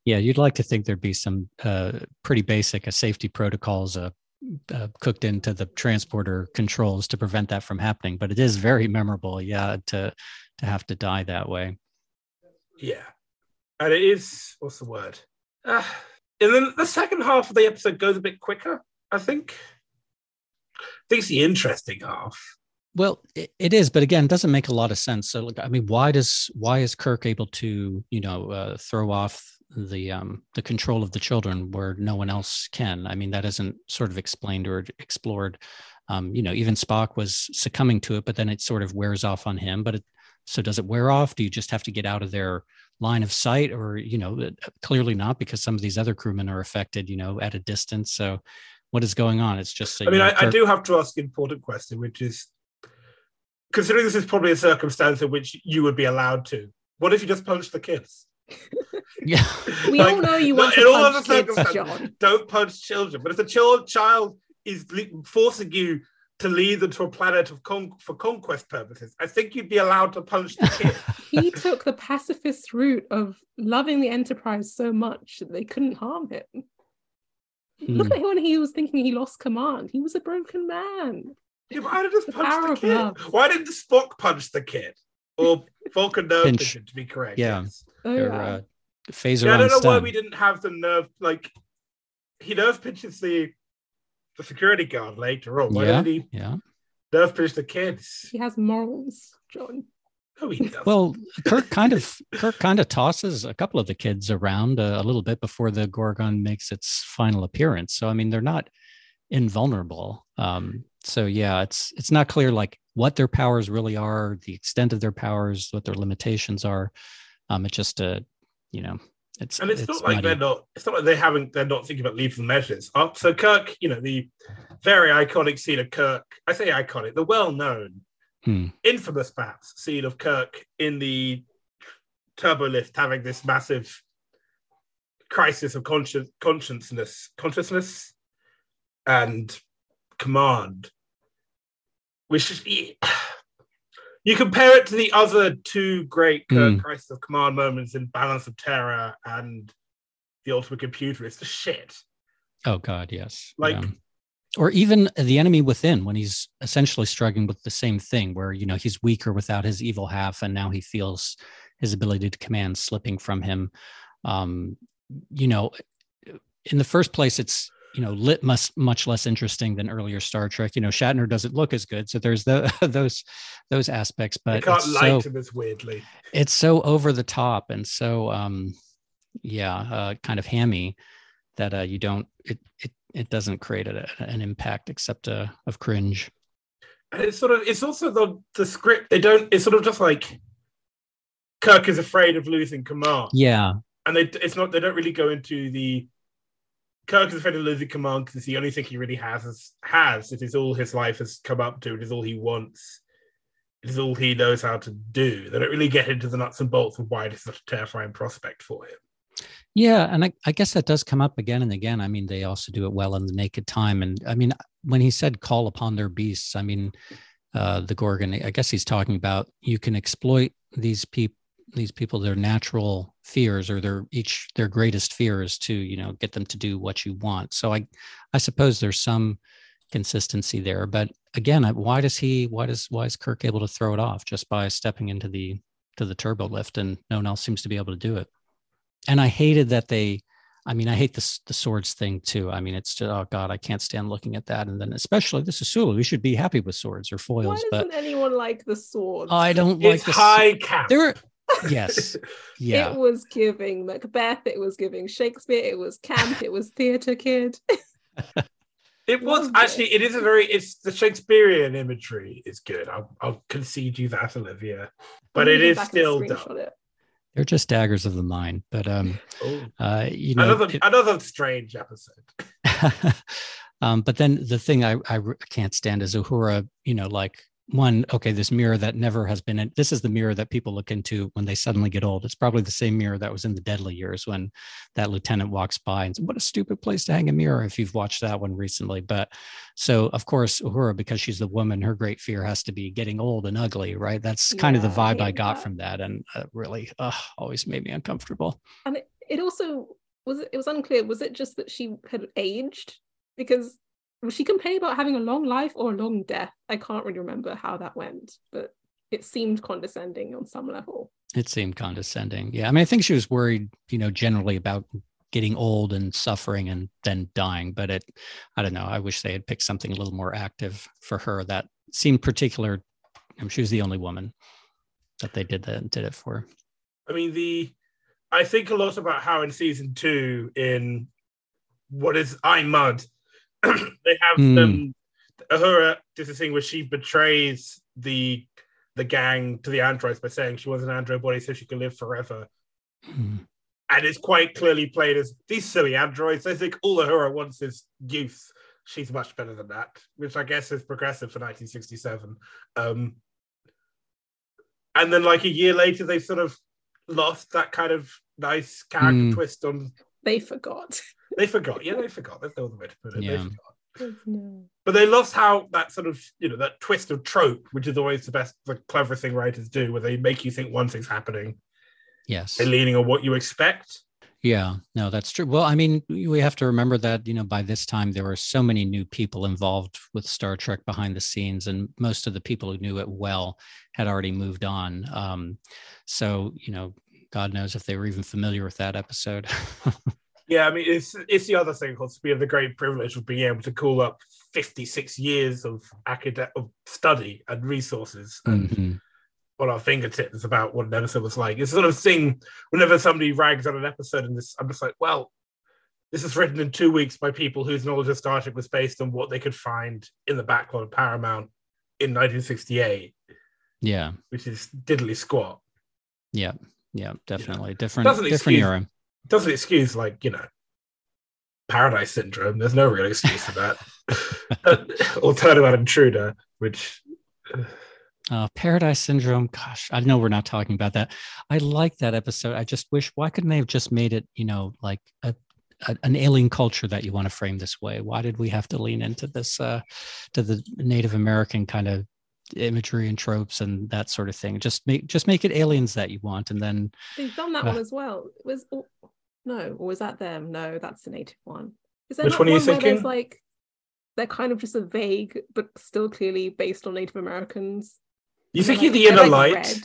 Yeah, you'd like to think there'd be some uh, pretty basic uh, safety protocols uh, uh, cooked into the transporter controls to prevent that from happening. But it is very memorable, yeah, to to have to die that way. yeah and it is what's the word uh, and then the second half of the episode goes a bit quicker i think i think it's the interesting half Well, it, it is, but again, it doesn't make a lot of sense. So, like, I mean, why does why is Kirk able to, you know, uh, throw off the um, the control of the children where no one else can? I mean, that isn't sort of explained or explored. Um, you know, even Spock was succumbing to it, but then it sort of wears off on him. But it, so does it wear off? Do you just have to get out of their line of sight, or you know, uh, clearly not because some of these other crewmen are affected, you know, at a distance. So, what is going on? It's just. that, I mean, you know, I, I do have to ask an important question, which is considering this is probably a circumstance in which you would be allowed to. What if you just punch the kids? Yeah. We Like, all know you no, want in to all punch other kids, circumstances, John. Don't punch children. But if the child child is forcing you to lead them to a planet of con- for conquest purposes, I think you'd be allowed to punch the kid. He took the pacifist route of loving the Enterprise so much that they couldn't harm him. Look Hmm. at him when he was thinking he lost command. He was a broken man. yeah, but I'd have just The punched the kid. love. Why didn't Spock punch the kid? Or Vulcan nerve Pinch. pinch. to be correct. Yeah. yes. Oh, Or, yeah. uh, phaser Yeah, I don't know why we didn't have the nerve. Like he nerve pinches the the security guard later on. Why Yeah. didn't he Yeah. nerve pinch the kids? He has morals, John. No, he doesn't. Well, Kirk kind of Kirk kind of tosses a couple of the kids around a, a little bit before the Gorgan makes its final appearance. So I mean, they're not invulnerable. Um, so yeah, it's it's not clear like what their powers really are, the extent of their powers, what their limitations are. Um, it's just a, you know, it's and it's, not like muddy. they're not. It's not like they haven't. They're not thinking about lethal measures. Uh, so Kirk, you know, the very iconic scene of Kirk. I say iconic. The well-known, Hmm. infamous perhaps scene of Kirk in the turbo lift having this massive crisis of conscious consciousness, consciousness, and command. Which is, you compare it to the other two great Kirk Hmm. crisis of command moments in Balance of Terror and the Ultimate Computer. It's the shit. Oh God, yes. Like, Yeah. or even the enemy within when he's essentially struggling with the same thing where you know he's weaker without his evil half and now he feels his ability to command slipping from him um, you know in the first place it's you know lit much much less interesting than earlier star trek you know shatner doesn't look as good so there's the those those aspects but you can't light so, him as weirdly it's so over the top and so um yeah uh, kind of hammy that uh, you don't it it it doesn't create a, an impact except uh, of cringe. And it's sort of it's also the the script. They don't. It's sort of just like Kirk is afraid of losing command. Yeah, and they it's not. They don't really go into the. Kirk is afraid of losing command because it's the only thing he really has is, has. It is all his life has come up to. It is all he wants. It is all he knows how to do. They don't really get into the nuts and bolts of why it is such a terrifying prospect for him. Yeah, and I, I, guess that does come up again and again. I mean, they also do it well in the Naked Time, and I mean, when he said "call upon their beasts," I mean, uh, the Gorgan. I guess he's talking about you can exploit these people, these people, their natural fears or their each their greatest fears to you know get them to do what you want. So I, I suppose there's some consistency there, but again, why does he? Why does why is Kirk able to throw it off just by stepping into the to the turbo lift, and no one else seems to be able to do it? and I hated that they. I mean, I hate the the swords thing too. I mean, it's just oh god, I can't stand looking at that. And then especially this is Sulu. We should be happy with swords or foils. Why doesn't but anyone like the swords? I don't it's like the high cap. There, yes, yeah. It was giving Macbeth. It was giving Shakespeare. It was camp. it was theater kid. It was actually. It is a very. It's the Shakespearean imagery is good. I'll, I'll concede you that, Olivia. But it is still dumb. They're just daggers of the mind. But um, oh. uh, you know, another, it, another strange episode. um, but then the thing I, I can't stand is Uhura. You know, like one, okay, this mirror that never has been in, this is the mirror that people look into when they suddenly get old. It's probably the same mirror that was in the deadly years when that lieutenant walks by and says, What a stupid place to hang a mirror if you've watched that one recently. But so, of course, Uhura, because she's the woman, her great fear has to be getting old and ugly, right? That's kind yeah, of the vibe I, I got from that. And uh, really uh, always made me uncomfortable. And it, it also was, it was unclear. Was it just that she had aged? Because she complaining about having a long life or a long death? I can't really remember how that went, but it seemed condescending on some level. It seemed condescending. Yeah. I mean, I think she was worried, you know, generally about getting old and suffering and then dying. But it, I don't know. I wish they had picked something a little more active for her that seemed particular. I mean, she was the only woman that they did that did it for. I mean, the I think a lot about how in season two, in what is I Mudd, they have mm. um, Uhura does this thing where she betrays the the gang to the androids by saying she wants an android body so she can live forever. Mm. And it's quite clearly played as these silly androids. I think all Uhura wants is youth. She's much better than that, which I guess is progressive for 1967. Um, and then, like a year later, they sort of lost that kind of nice character mm. twist on. They forgot. They forgot. Yeah, they forgot. That's the other way to put it. Yeah. They forgot. But they lost how that sort of, you know, that twist of trope, which is always the best, the cleverest thing writers do, where they make you think one thing's happening. Yes. They're leaning on what you expect. Yeah, no, that's true. Well, I mean, we have to remember that, you know, by this time there were so many new people involved with Star Trek behind the scenes, and most of the people who knew it well had already moved on. Um, so, you know, God knows if they were even familiar with that episode. Yeah, I mean, it's it's the other thing, because we have the great privilege of being able to call up 56 years of academic of study and resources mm-hmm. on our fingertips about what an episode was like. It's sort of thing whenever somebody rags on an episode and this, I'm just like, well, this is written in two weeks by people whose knowledge of Star Trek was based on what they could find in the backlog of Paramount in 1968. Yeah, which is diddly squat. Yeah, yeah, definitely know, different, different excuse, era doesn't excuse like you know paradise syndrome. There's no real excuse for that. turn about intruder, which. Uh, Paradise Syndrome. Gosh, I know we're not talking about that. I like that episode. I just wish why couldn't they have just made it, you know, like a, a, an alien culture that you want to frame this way? Why did we have to lean into this, uh, to the Native American kind of imagery and tropes and that sort of thing? Just make just make it aliens that you want, and then they've done that uh, one as well. It was no, or was that them? No, that's the native one. Is there Which one are you thinking? Like they're kind of just a vague but still clearly based on Native Americans. You thinking like, the inner like light? Red.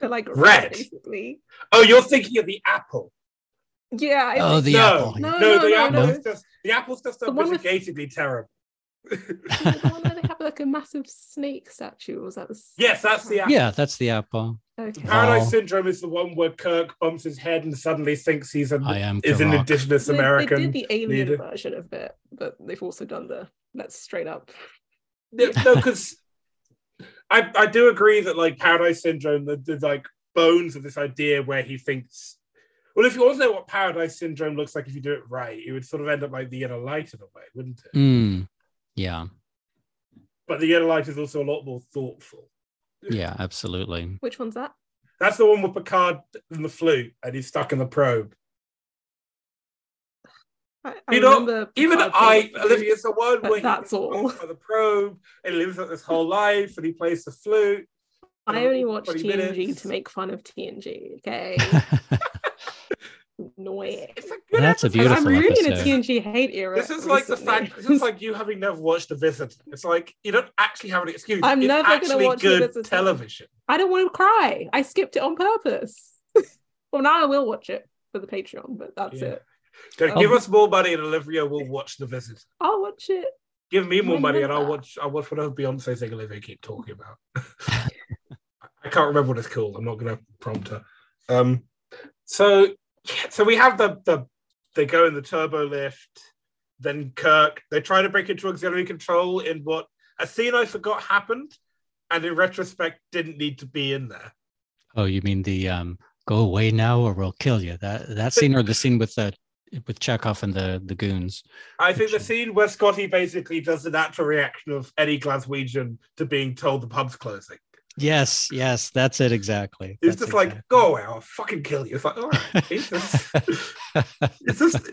They're like red, red, basically. Oh, you're thinking of the apple. Yeah. I oh, the no, apple. No, No, no, no, the no, apple's no. just the apple's just The one with- terrible. The one where they have like a massive snake statue. Or was that the Yes, that's the apple. Yeah, that's the apple. Okay. Paradise Oh. Syndrome is the one where Kirk bumps his head and suddenly thinks he's a, I am is an indigenous So they- American. They, did the alien leader. version of it, but they've also done the let's straight up. No, because I I do agree that like Paradise Syndrome, the, the like bones of this idea where he thinks. Well, if you want to know what Paradise Syndrome looks like if you do it right, it would sort of end up like the inner light in a way, wouldn't it? Mm, yeah, But the inner light is also a lot more thoughtful. yeah, absolutely. Which one's that? That's the one with Picard and the flute, and he's stuck in the probe. I, I You know, Even I, being- it's the one but where that's he all. for the probe and he lives out this whole life and he plays the flute. I only watch TNG minutes. to make fun of TNG. Okay, annoying. It's a good That's a beautiful I'm really in a episode. TNG hate era. This is like the fact. This is like you having never watched The Visit. It's like you don't actually have an excuse. I'm it's never gonna watch The good television. I don't want to cry. I skipped it on purpose. well, now I will watch it for the Patreon, but that's Yeah. it. Go, Oh. give us more money and Olivia will watch The Visit. I'll watch it. Give me more money and I'll watch. I'll watch whatever Beyonce thing Olivia keep talking about. I can't remember what it's called. I'm not going to prompt her. Um, so, yeah, so we have the the they go in the turbo lift. Then Kirk they try to break into auxiliary control in what a scene I forgot happened, and in retrospect didn't need to be in there. oh, you mean the um, "Go away now, or we'll kill you"? That that scene, or the scene with the with Chekov and the the goons? I think the scene where Scotty basically does the natural reaction of any Glaswegian to being told the pub's closing. Yes, yes, that's it exactly. It's That's just like, go away, I'll fucking kill you. It's like, all right, Jesus. it's just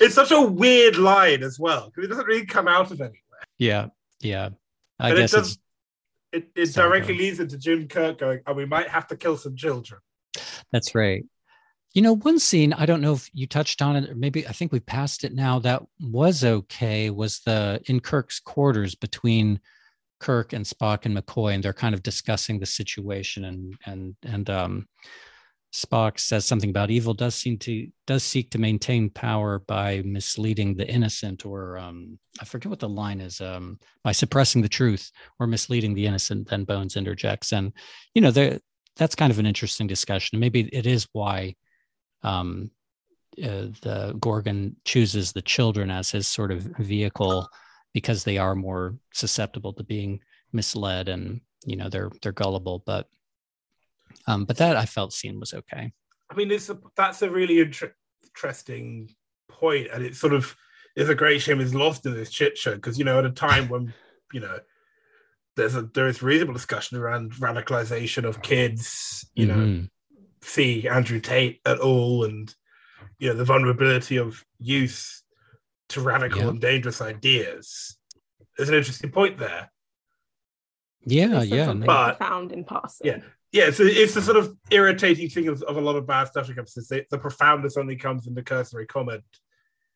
it's such a weird line as well because it doesn't really come out of anywhere. yeah, yeah. I But it guess does- It, it directly leads into Jim Kirk going, "Oh, we might have to kill some children." That's right. You know, one scene, I don't know if you touched on it, or maybe I think we passed it now, that was okay was the in Kirk's quarters between Kirk and Spock and McCoy, and they're kind of discussing the situation and and and um Spock says something about evil does seem to does seek to maintain power by misleading the innocent or um I forget what the line is um by suppressing the truth or misleading the innocent then Bones interjects and you know that's kind of an interesting discussion. Maybe it is why um, uh, the Gorgan chooses the children as his sort of vehicle because they are more susceptible to being misled and you know they're they're gullible. But um, but that I felt scene was okay. I mean, it's a, that's a really inter- interesting point, and it sort of is a great shame it's lost in this shit show because you know at a time when you know there's a there is reasonable discussion around radicalization of kids, you know, Mhm. see Andrew Tate at all, and you know the vulnerability of youth to radical Yeah. and dangerous ideas. There's an interesting point there. yeah, They yeah, something But- profound in passing. Yeah. Yeah, so it's the sort of irritating thing of, of a lot of bad stuff that comes to the profoundness only comes in the cursory comment.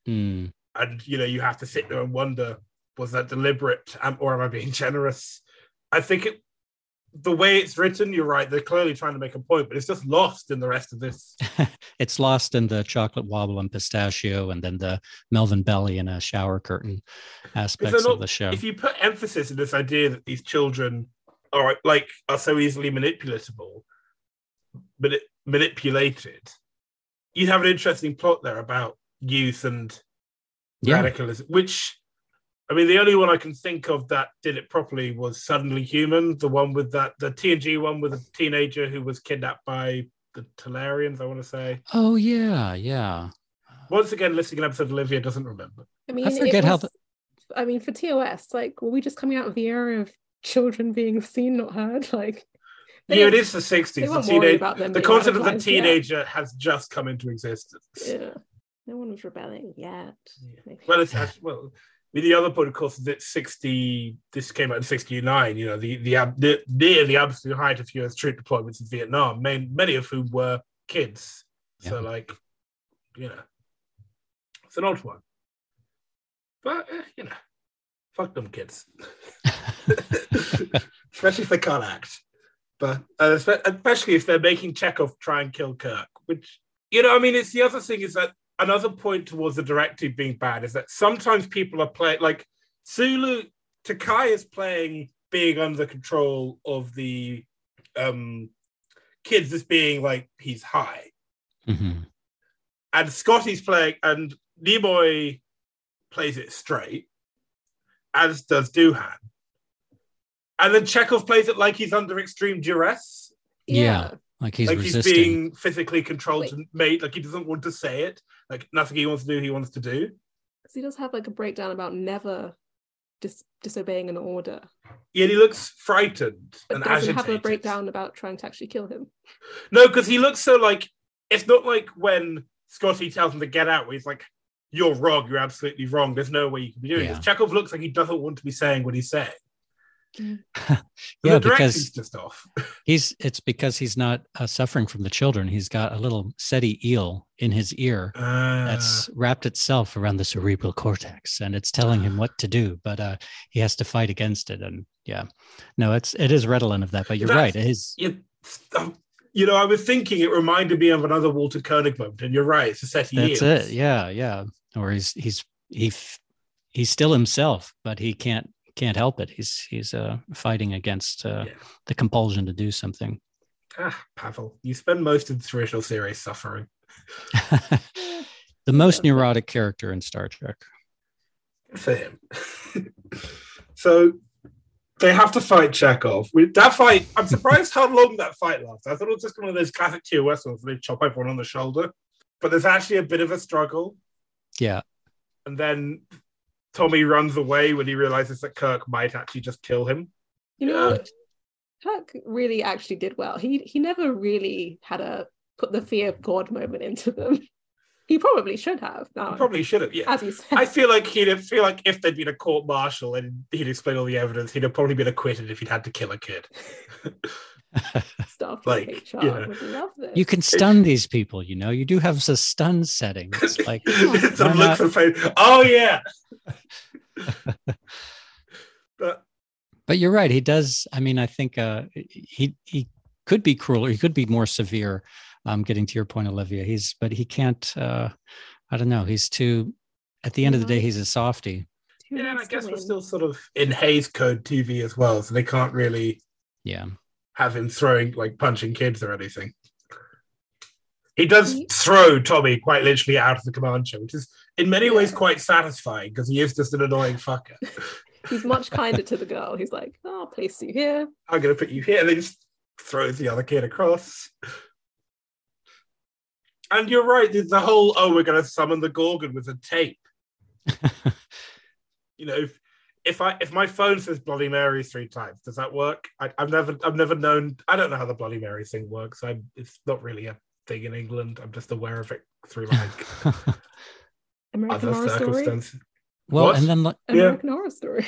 Mm, and you know you have to sit there and wonder was that deliberate or am i being generous i think it the way it's written you're right they're clearly trying to make a point but it's just lost in the rest of this it's lost in the chocolate wobble and pistachio, and then the Melvin Belli and a shower curtain aspects not- of the show. if you put emphasis in this idea that these children are like are so easily manipulatable but it, manipulated you'd have an interesting plot there about youth and yeah, radicalism which I mean, the only one I can think of that did it properly was Suddenly Human, the one with that, the TNG one with a teenager who was kidnapped by the Talarians, I want to say. oh yeah, yeah. Once again, listening to an episode Olivia doesn't remember. I mean, I it forget how was- I mean, for TOS, like, were we just coming out of the era of children being seen, not heard? Like, they yeah, it is the 60s. They The, teenage, about them. the concept of the radicalized yet. teenager has just come into existence. Yeah, no one was rebelling yet. Well, it's actually, well, The other point, of course, is that 60, this came out in 69, you know, the, the, the near the absolute height of US troop deployments in Vietnam, main, many of whom were kids. So, like, you know, it's an odd one. But, uh, you know, fuck them kids, especially if they can't act. But uh, especially if they're making Chekov try and kill Kirk, which you know, I mean, it's the other thing is that another point towards the directive being bad is that sometimes people are playing like Sulu Takei is playing being under control of the um kids as being like he's high. Mm-hmm. And Scotty's playing and Nimoy plays it straight, as does Doohan. And then Chekov plays it like he's under extreme duress. Yeah. yeah. Like he's like resisting. he's being physically controlled Wait. and made like he doesn't want to say it. Like nothing he wants to do, he wants to do. Because he does have like a breakdown about never dis- disobeying an order. Yeah, he looks frightened but and doesn't agitated. have a breakdown about trying to actually kill him. No, because he looks so like it's not like when Scotty tells him to get out, where he's like, "You're wrong. You're absolutely wrong. There's no way you can be doing yeah. this." Chekov looks like he doesn't want to be saying what he's saying. yeah, because just off. he's it's because he's not uh, suffering from the children. He's got a little Ceti eel in his ear uh, that's wrapped itself around the cerebral cortex, and it's telling uh, him what to do. But uh, he has to fight against it, and yeah, no, it's it is redolent of that. But you're right, it is. You, um, you know, I was thinking it reminded me of another Walter Koenig moment, and you're right. It's a Ceti That's it. Yeah, yeah. Or he's he's he he's still himself, but he can't can't help it. He's he's uh, fighting against uh, yeah. the compulsion to do something. Ah, Pavel, you spend most of the original series suffering. the most neurotic character in Star Trek. For him. so they have to fight Chekov. That fight, I'm surprised how long that fight lasts. I thought it was just one of those classic TOS ones where they chop everyone on the shoulder. But there's actually a bit of a struggle. Yeah. And then Tommy runs away when he realizes that Kirk might actually just kill him. You know, yeah. Kirk really actually did well. He he never really had a put the fear of God moment into them. He probably should have. No, probably should have. Yeah, as you said. I feel like he'd have, feel like if there'd been a court martial and he'd explain all the evidence, he'd have probably been acquitted if he'd had to kill a kid. Stuff like HR yeah. would love this. You can stun these people, you know. You do have a stun setting. It's like some look for Oh yeah. but but you're right. He does. I mean, I think uh, he he could be crueler. He could be more severe. Um, getting to your point, Olivia. He's but he can't. Uh, I don't know. He's too. At the end of the day, he's a softy. Yeah, and I guess we're still sort of in Hays Code TV as well, so they can't really. Yeah have him throwing like punching kids or anything. He does mm-hmm. throw Tommy quite literally out of the command show, which is in many yeah. ways quite satisfying because he is just an annoying fucker. He's much kinder to the girl. He's like, oh, I'll place you here. I'm going to put you here. And then just throws the other kid across. And you're right. There's the whole, oh, we're going to summon the Gorgan with a tape. you know, if, if I if my phone says Bloody Mary three times, does that work? I, have never I've never known. I don't know how the Bloody Mary thing works. I it's not really a thing in England. I'm just aware of it through like American other circumstances. Story? Well, what? and then like, American yeah. Horror Story.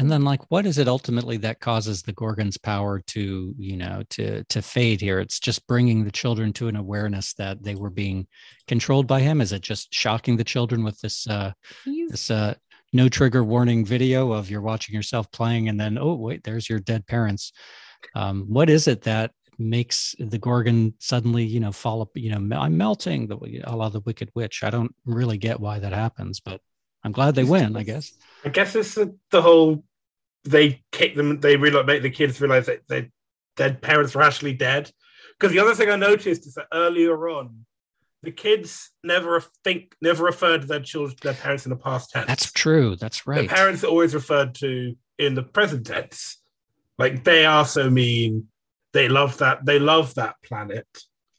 And then, like, what is it ultimately that causes the Gorgan's power to, you know, to to fade here? It's just bringing the children to an awareness that they were being controlled by him. Is it just shocking the children with this uh, this uh, no trigger warning video of you're watching yourself playing and then oh wait there's your dead parents. Um, what is it that makes the gorgan suddenly you know fall up you know i'm melting the a lot of the wicked witch. I don't really get why that happens but i'm glad they win i guess. I guess it's the, the whole they kick them they really make the kids realize that their dead parents were actually dead. Because the other thing i noticed is that earlier on the kids never think never referred to their children their parents in the past tense. That's true. That's right. The parents are always referred to in the present tense. Like they are so mean. They love that. They love that planet.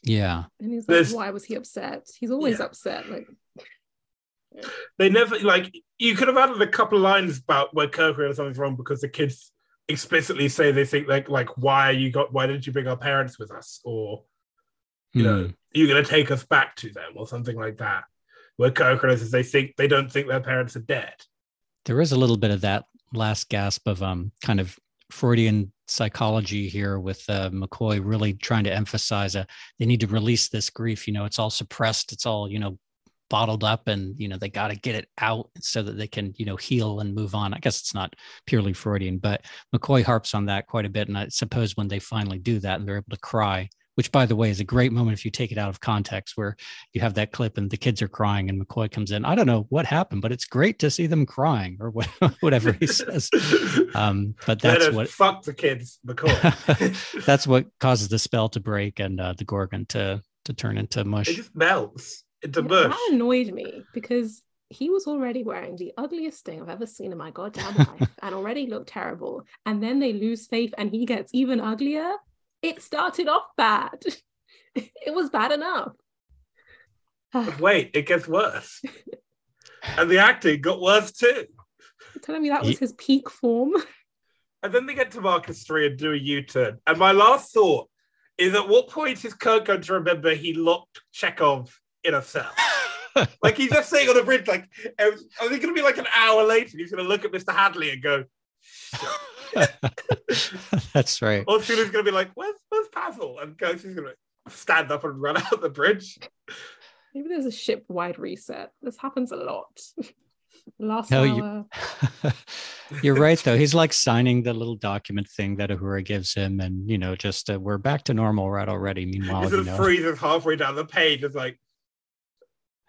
Yeah. And he's like, There's, why was he upset? He's always yeah. upset. Like they never like you could have added a couple of lines about where Kirk realized something's wrong because the kids explicitly say they think like like why you got why didn't you bring our parents with us or you know, hmm. You're going to take us back to them or something like that. Where co-creators, they think they don't think their parents are dead. There is a little bit of that last gasp of um kind of Freudian psychology here with uh, McCoy really trying to emphasize a they need to release this grief. You know, it's all suppressed. It's all you know bottled up and you know they got to get it out so that they can you know heal and move on i guess it's not purely freudian but mccoy harps on that quite a bit and i suppose when they finally do that and they're able to cry which by the way is a great moment if you take it out of context where you have that clip and the kids are crying and mccoy comes in. I don't know what happened but it's great to see them crying or whatever he says. Um, but that's what fuck the kids mccoy. That's what causes the spell to break and uh, the gorgan to to turn into mush. it just melts into mush that annoyed me because he was already wearing the ugliest thing I've ever seen in my goddamn life and already looked terrible. And then they lose faith and he gets even uglier it started off bad. it was bad enough. wait, it gets worse. and the acting got worse too. You're telling me that was his peak form? And then they get to Marcos 3 and do a U turn. And my last thought is at what point is Kirk going to remember he locked Chekov in a cell? like he's just sitting on the bridge, like, oh, are they going to be like an hour later? He's going to look at Mr. Hadley and go, That's right. Or Sulu's going to be like, where's, where's Pavel? And Coach going to stand up and run out the bridge. Maybe there's a ship wide reset. This happens a lot. Last no, hour. You, you're right, though. He's like signing the little document thing that Uhura gives him, and you know, just uh, we're back to normal right already. Meanwhile, he sort of freezes halfway down the page. It's like,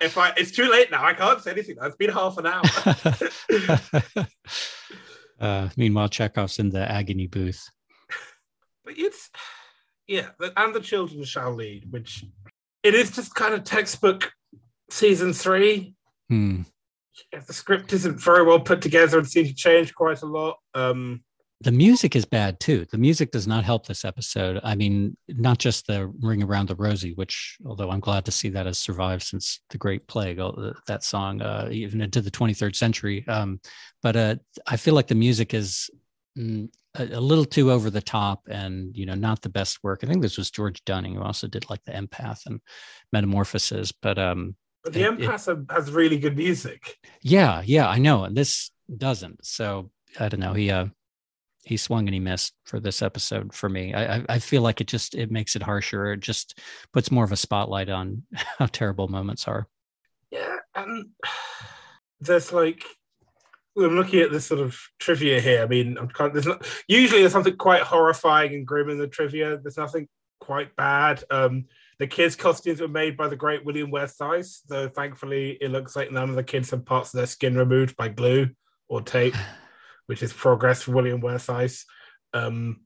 if I, it's too late now. I can't say anything. It's been half an hour. Uh, meanwhile, Chekov's in the agony booth. But it's, yeah, and the children shall lead, which it is just kind of textbook season three. Hmm. Yeah, the script isn't very well put together and seems to change quite a lot. Um, the music is bad too. The music does not help this episode. I mean, not just the Ring Around the Rosie, which, although I'm glad to see that has survived since the Great Plague, that song, uh, even into the 23rd century. Um, but uh, I feel like the music is mm, a, a, little too over the top and, you know, not the best work. I think this was George Duning who also did like the Empath and Metamorphosis. But, um, but the Empath it, has really good music. Yeah, yeah, I know. And this doesn't. So I don't know. He, uh, he swung and he missed for this episode for me. I, I feel like it just it makes it harsher. It just puts more of a spotlight on how terrible moments are. Yeah, and there's like I'm looking at this sort of trivia here. I mean, I'm kind of, there's not usually there's something quite horrifying and grim in the trivia. There's nothing quite bad. Um, the kids' costumes were made by the great William Ware Theiss, though thankfully it looks like none of the kids have parts of their skin removed by glue or tape. which is progress for William Ware Theiss. Um,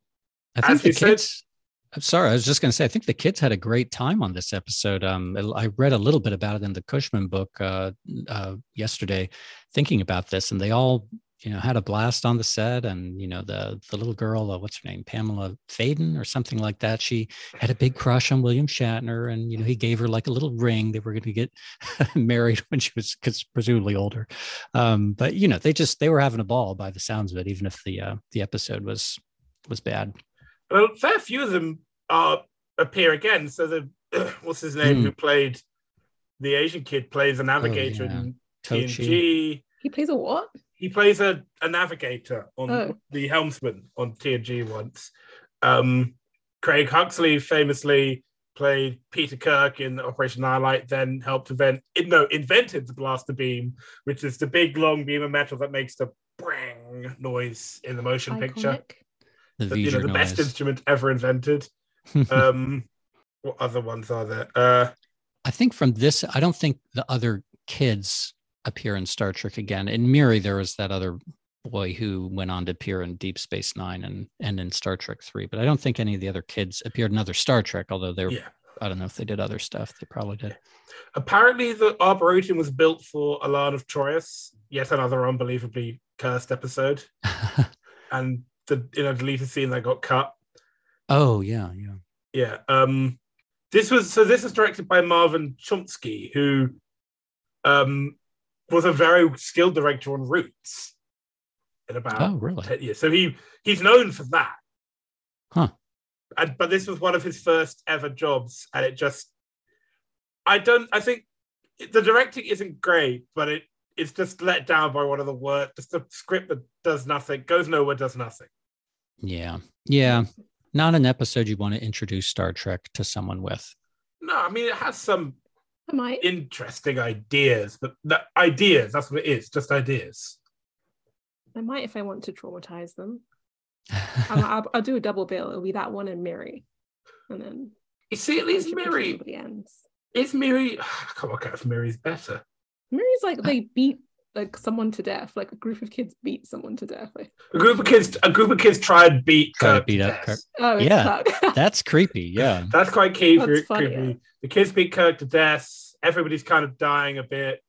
I think the kids. Said, I'm sorry, I was just going to say, I think the kids had a great time on this episode. Um, I read a little bit about it in the Cushman book uh, uh, yesterday, thinking about this, and they all you know had a blast on the set and you know the the little girl uh, what's her name pamela faden or something like that she had a big crush on william shatner and you know he gave her like a little ring they were going to get married when she was presumably older. Um, but you know they just they were having a ball by the sounds of it even if the uh, the episode was was bad. Well fair few of them uh, appear again. So the what's his name mm. who played the asian kid plays a oh, navigator oh, yeah. in tng he plays a what he plays a, a navigator on oh. the helmsman on TNG once. Um, Craig Huxley famously played Peter Kirk in Operation Annihilate, then helped invent, no, invented the blaster beam, which is the big long beam of metal that makes the bang noise in the motion Iconic. picture. The, the you know, the best instrument ever invented. um, what other ones are there? Uh, I think from this, I don't think the other kids appear in Star Trek again. In Miri, there was that other boy who went on to appear in Deep Space Nine and and in Star Trek Three, but I don't think any of the other kids appeared in other Star Trek. Although they are yeah. I don't know if they did other stuff. They probably did. Apparently, the Arboretum was built for Elaan of Troyius. Yet another unbelievably cursed episode, and the you know deleted scene that got cut. Oh yeah, yeah, yeah. Um, this was so. This was directed by Marvin Chomsky, who um was a very skilled director on Roots in about oh, really? 10 years. So he he's known for that. Huh. And but this was one of his first ever jobs, and it just I don't I think the directing isn't great, but it it's just let down by one of the work, just a script that does nothing, goes nowhere, does nothing. Yeah. Yeah. Not an episode you want to introduce Star Trek to someone with. No, I mean it has some I might. interesting ideas, but the ideas, that's what it is, just ideas. I might if I want to traumatize them. I'll, I'll, I'll, do a double bill. It'll be that one and Miri. And then. You see, at least Miri. Ends. Is Miri. I can't work out if Miri's better. Miri's like they beat like someone to death. Like a group of kids beat someone to death. Like, a group of kids, a group of kids try and beat try Kirk to beat up Kirk. Oh, yeah, that's creepy. Yeah, that's quite key. That's funny, creepy. Yeah. The kids beat Kirk to death. Everybody's kind of dying a bit.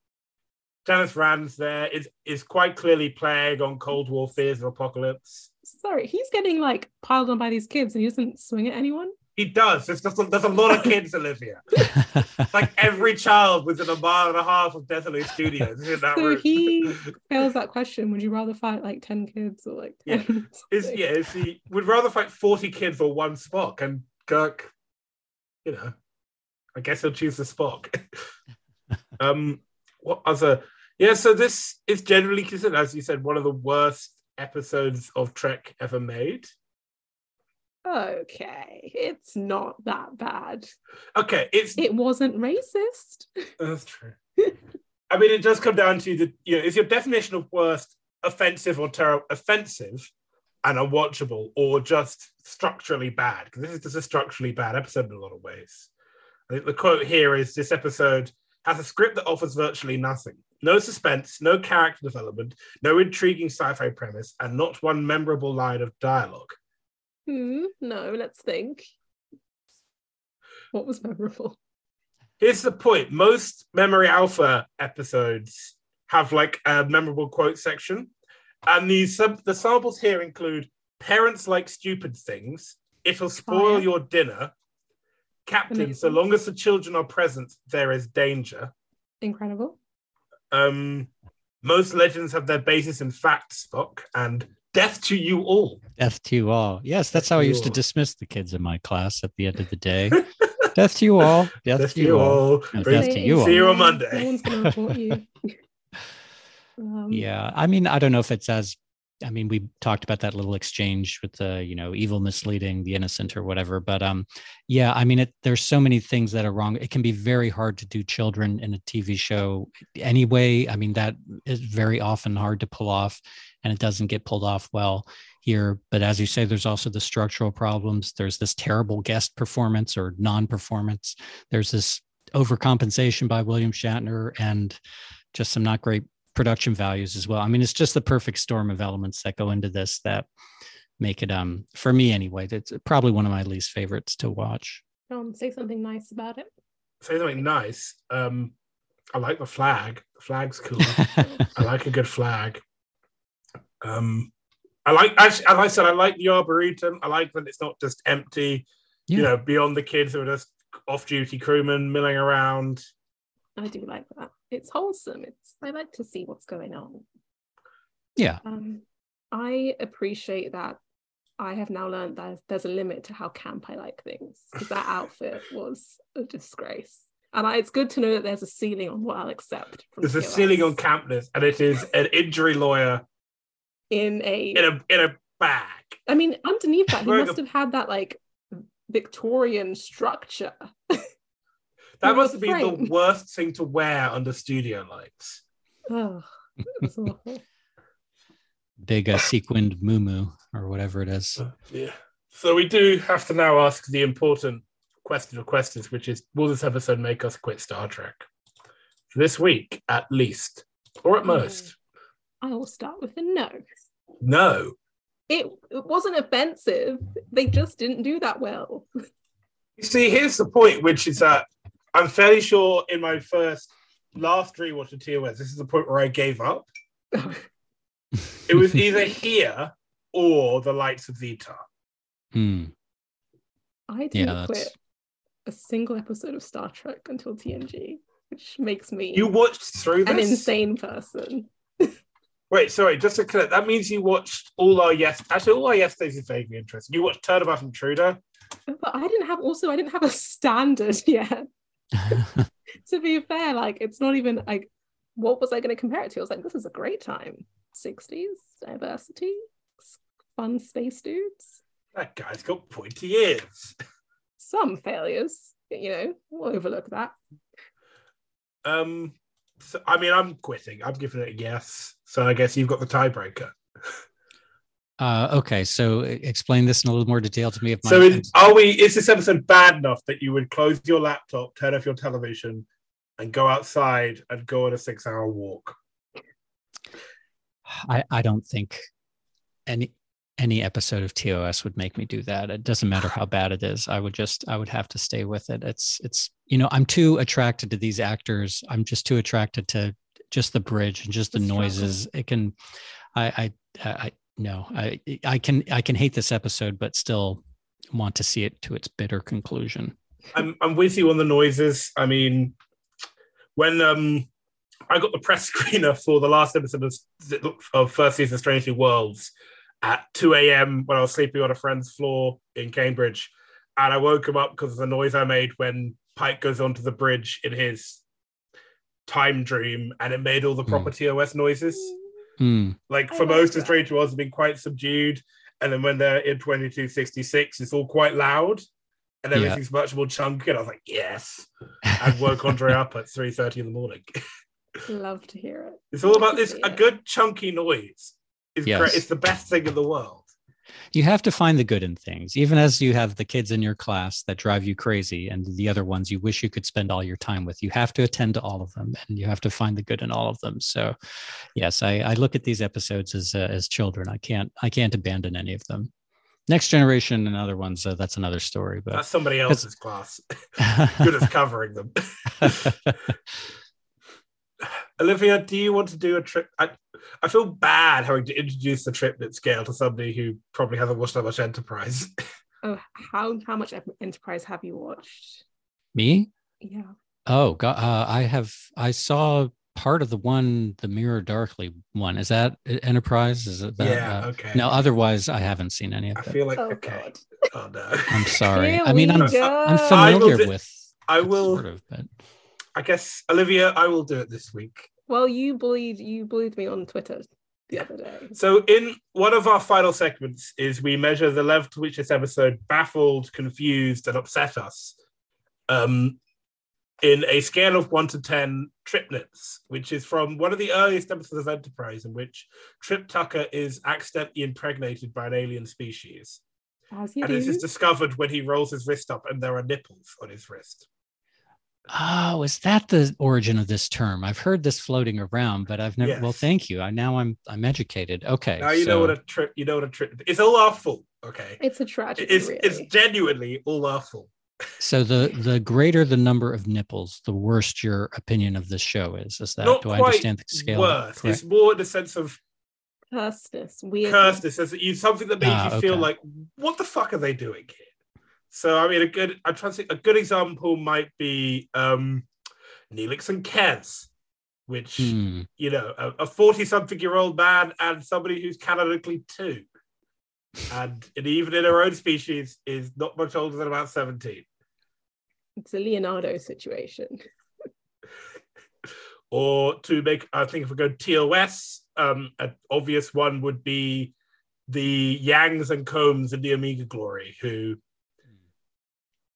Janice Rand's there is is quite clearly playing on Cold War fears of apocalypse. Sorry, he's getting like piled on by these kids, and he doesn't swing at anyone. He does. There's just a, there's a lot of kids, Olivia. like every child within a mile and a half of Desilu Studios in that so room. he fails that question. Would you rather fight like ten kids or like 10? yeah? Is yeah? Is he would rather fight forty kids or one Spock? And Kirk, you know, I guess he'll choose the Spock. um, what other? Yeah, so this is generally considered, as you said, one of the worst episodes of Trek ever made okay, it's not that bad. Okay, it's it wasn't racist. That's true. I mean, it does come down to the you know, is your definition of worst offensive or terrible offensive and unwatchable, or just structurally bad? Because this is just a structurally bad episode in a lot of ways. I think the quote here is this episode has a script that offers virtually nothing. No suspense, no character development, no intriguing sci-fi premise, and not one memorable line of dialogue. Hmm, no, let's think. What was memorable? Here's the point most Memory Alpha episodes have like a memorable quote section. And these the samples here include parents like stupid things, it'll spoil oh, yeah. your dinner, Captain, so long as the children are present, there is danger. Incredible. Um, most legends have their basis in fact, Spock, and death to you all. Death to you all. Yes, that's how I used to dismiss the kids in my class at the end of the day. death to you all. Death, death to you all. No, death to you all. See you on Monday. No one's going to report you. um, yeah, I mean, I don't know if it's as. I mean, we talked about that little exchange with the, you know, evil misleading the innocent or whatever. But um, yeah, I mean, it, there's so many things that are wrong. It can be very hard to do children in a TV show anyway. I mean, that is very often hard to pull off and it doesn't get pulled off well here. But as you say, there's also the structural problems. There's this terrible guest performance or non performance. There's this overcompensation by William Shatner and just some not great production values as well. I mean, it's just the perfect storm of elements that go into this that make it, um, for me anyway, it's probably one of my least favorites to watch. Um, say something nice about it. Say something nice. Um, I like the flag. The flag's cool. I like a good flag. Um, I like actually, as I said, I like the arboretum. I like that it's not just empty. Yeah. You know, beyond the kids who are just off-duty crewmen milling around. I do like that. It's wholesome. It's I like to see what's going on. Yeah. Um, I appreciate that. I have now learned that there's a limit to how camp I like things because that outfit was a disgrace. And I, it's good to know that there's a ceiling on what I'll accept. there's a ceiling on campness, and it is an injury lawyer in a in a in a bag. I mean, underneath that, he must have had that like Victorian structure. that must have been the worst thing to wear under studio lights. Oh, Big uh, sequined moo or whatever it is. Uh, yeah. So we do have to now ask the important question of questions, which is: Will this episode make us quit Star Trek? This week, at least, or at most. I will start with a no. No. It, it wasn't offensive. They just didn't do that well. You see, here's the point, which is that I'm fairly sure in my first last rewatch of TOS, this is the point where I gave up. it was either here or the lights of Zetar. Hmm. I didn't yeah, quit a single episode of Star Trek until TNG, which makes me you watched through this? an insane person. Wait, sorry, just to clear, that means you watched all our yes. Actually, all our yesterdays is vaguely interesting. You watched Turnabout Intruder. But I didn't have. Also, I didn't have a standard yet. to be fair, like it's not even like what was I going to compare it to? I was like, this is a great time. 60s, diversity, fun space dudes. That guy's got pointy ears. Some failures, you know, we'll overlook that. Um, so, I mean, I'm quitting. I'm giving it a yes. So I guess you've got the tiebreaker. Uh, okay, so explain this in a little more detail to me. If my so, in, are we? Is this episode bad enough that you would close your laptop, turn off your television, and go outside and go on a six-hour walk? I I don't think any any episode of TOS would make me do that. It doesn't matter how bad it is. I would just I would have to stay with it. It's it's you know I'm too attracted to these actors. I'm just too attracted to just the bridge and just the, the noises. It can I I I no, I I can I can hate this episode, but still want to see it to its bitter conclusion. I'm I'm with you on the noises. I mean, when um I got the press screener for the last episode of, of first season of Strange New Worlds at 2 a.m. when I was sleeping on a friend's floor in Cambridge, and I woke him up because of the noise I made when Pike goes onto the bridge in his time dream, and it made all the proper mm. TOS noises. Mm. Like for most of Strange Worlds have been quite subdued. And then when they're in 2266, it's all quite loud and everything's yeah. much more chunky. And I was like, yes. And woke Andre up at 3.30 in the morning. Love to hear it. It's all about this a good chunky noise. Is yes. great. It's the best thing in the world you have to find the good in things even as you have the kids in your class that drive you crazy and the other ones you wish you could spend all your time with. You have to attend to all of them and you have to find the good in all of them. So yes i, I look at these episodes as uh, as children. I can't i can't abandon any of them. Next generation and other ones uh, that's another story but that's somebody else's class. Good at covering them Olivia, do you want to do a trip? I, I feel bad having to introduce the triplet scale to somebody who probably hasn't watched that much Enterprise. Oh, how how much Enterprise have you watched? Me? Yeah. Oh God, uh, I have. I saw part of the one, the Mirror Darkly one. Is that Enterprise? Is it that? Yeah. Uh, okay. No, otherwise I haven't seen any of it. I feel like oh, okay. God. Oh no. I'm sorry. I mean, I'm I'm familiar I with. I will. Sort of, but I guess Olivia, I will do it this week. Well, you bullied you bullied me on Twitter the other day. So in one of our final segments is we measure the level to which this episode baffled, confused, and upset us. Um, in a scale of one to ten triplets, which is from one of the earliest episodes of Enterprise, in which Trip Tucker is accidentally impregnated by an alien species. and do. this is discovered when he rolls his wrist up and there are nipples on his wrist. Oh, is that the origin of this term? I've heard this floating around, but I've never. Yes. Well, thank you. I now I'm I'm educated. Okay. Now you so... know what a trip. You know what a trip. It's all our fault. Okay. It's a tragedy. It's really. it's genuinely all our fault. So the the greater the number of nipples, the worse your opinion of this show is. Is that? Not do I understand the scale? Worse. It's more in the sense of cursedness, weird. Cursedness as you something that makes ah, you okay. feel like, what the fuck are they doing here? So I mean, a good I'm trying to think, a good example might be um, Neelix and Kes, which hmm. you know, a 40 something year old man and somebody who's canonically two, and, and even in her own species is not much older than about 17. It's a Leonardo situation. or to make, I think if we go TOS, um, an obvious one would be the Yangs and Kohms and the Omega Glory, who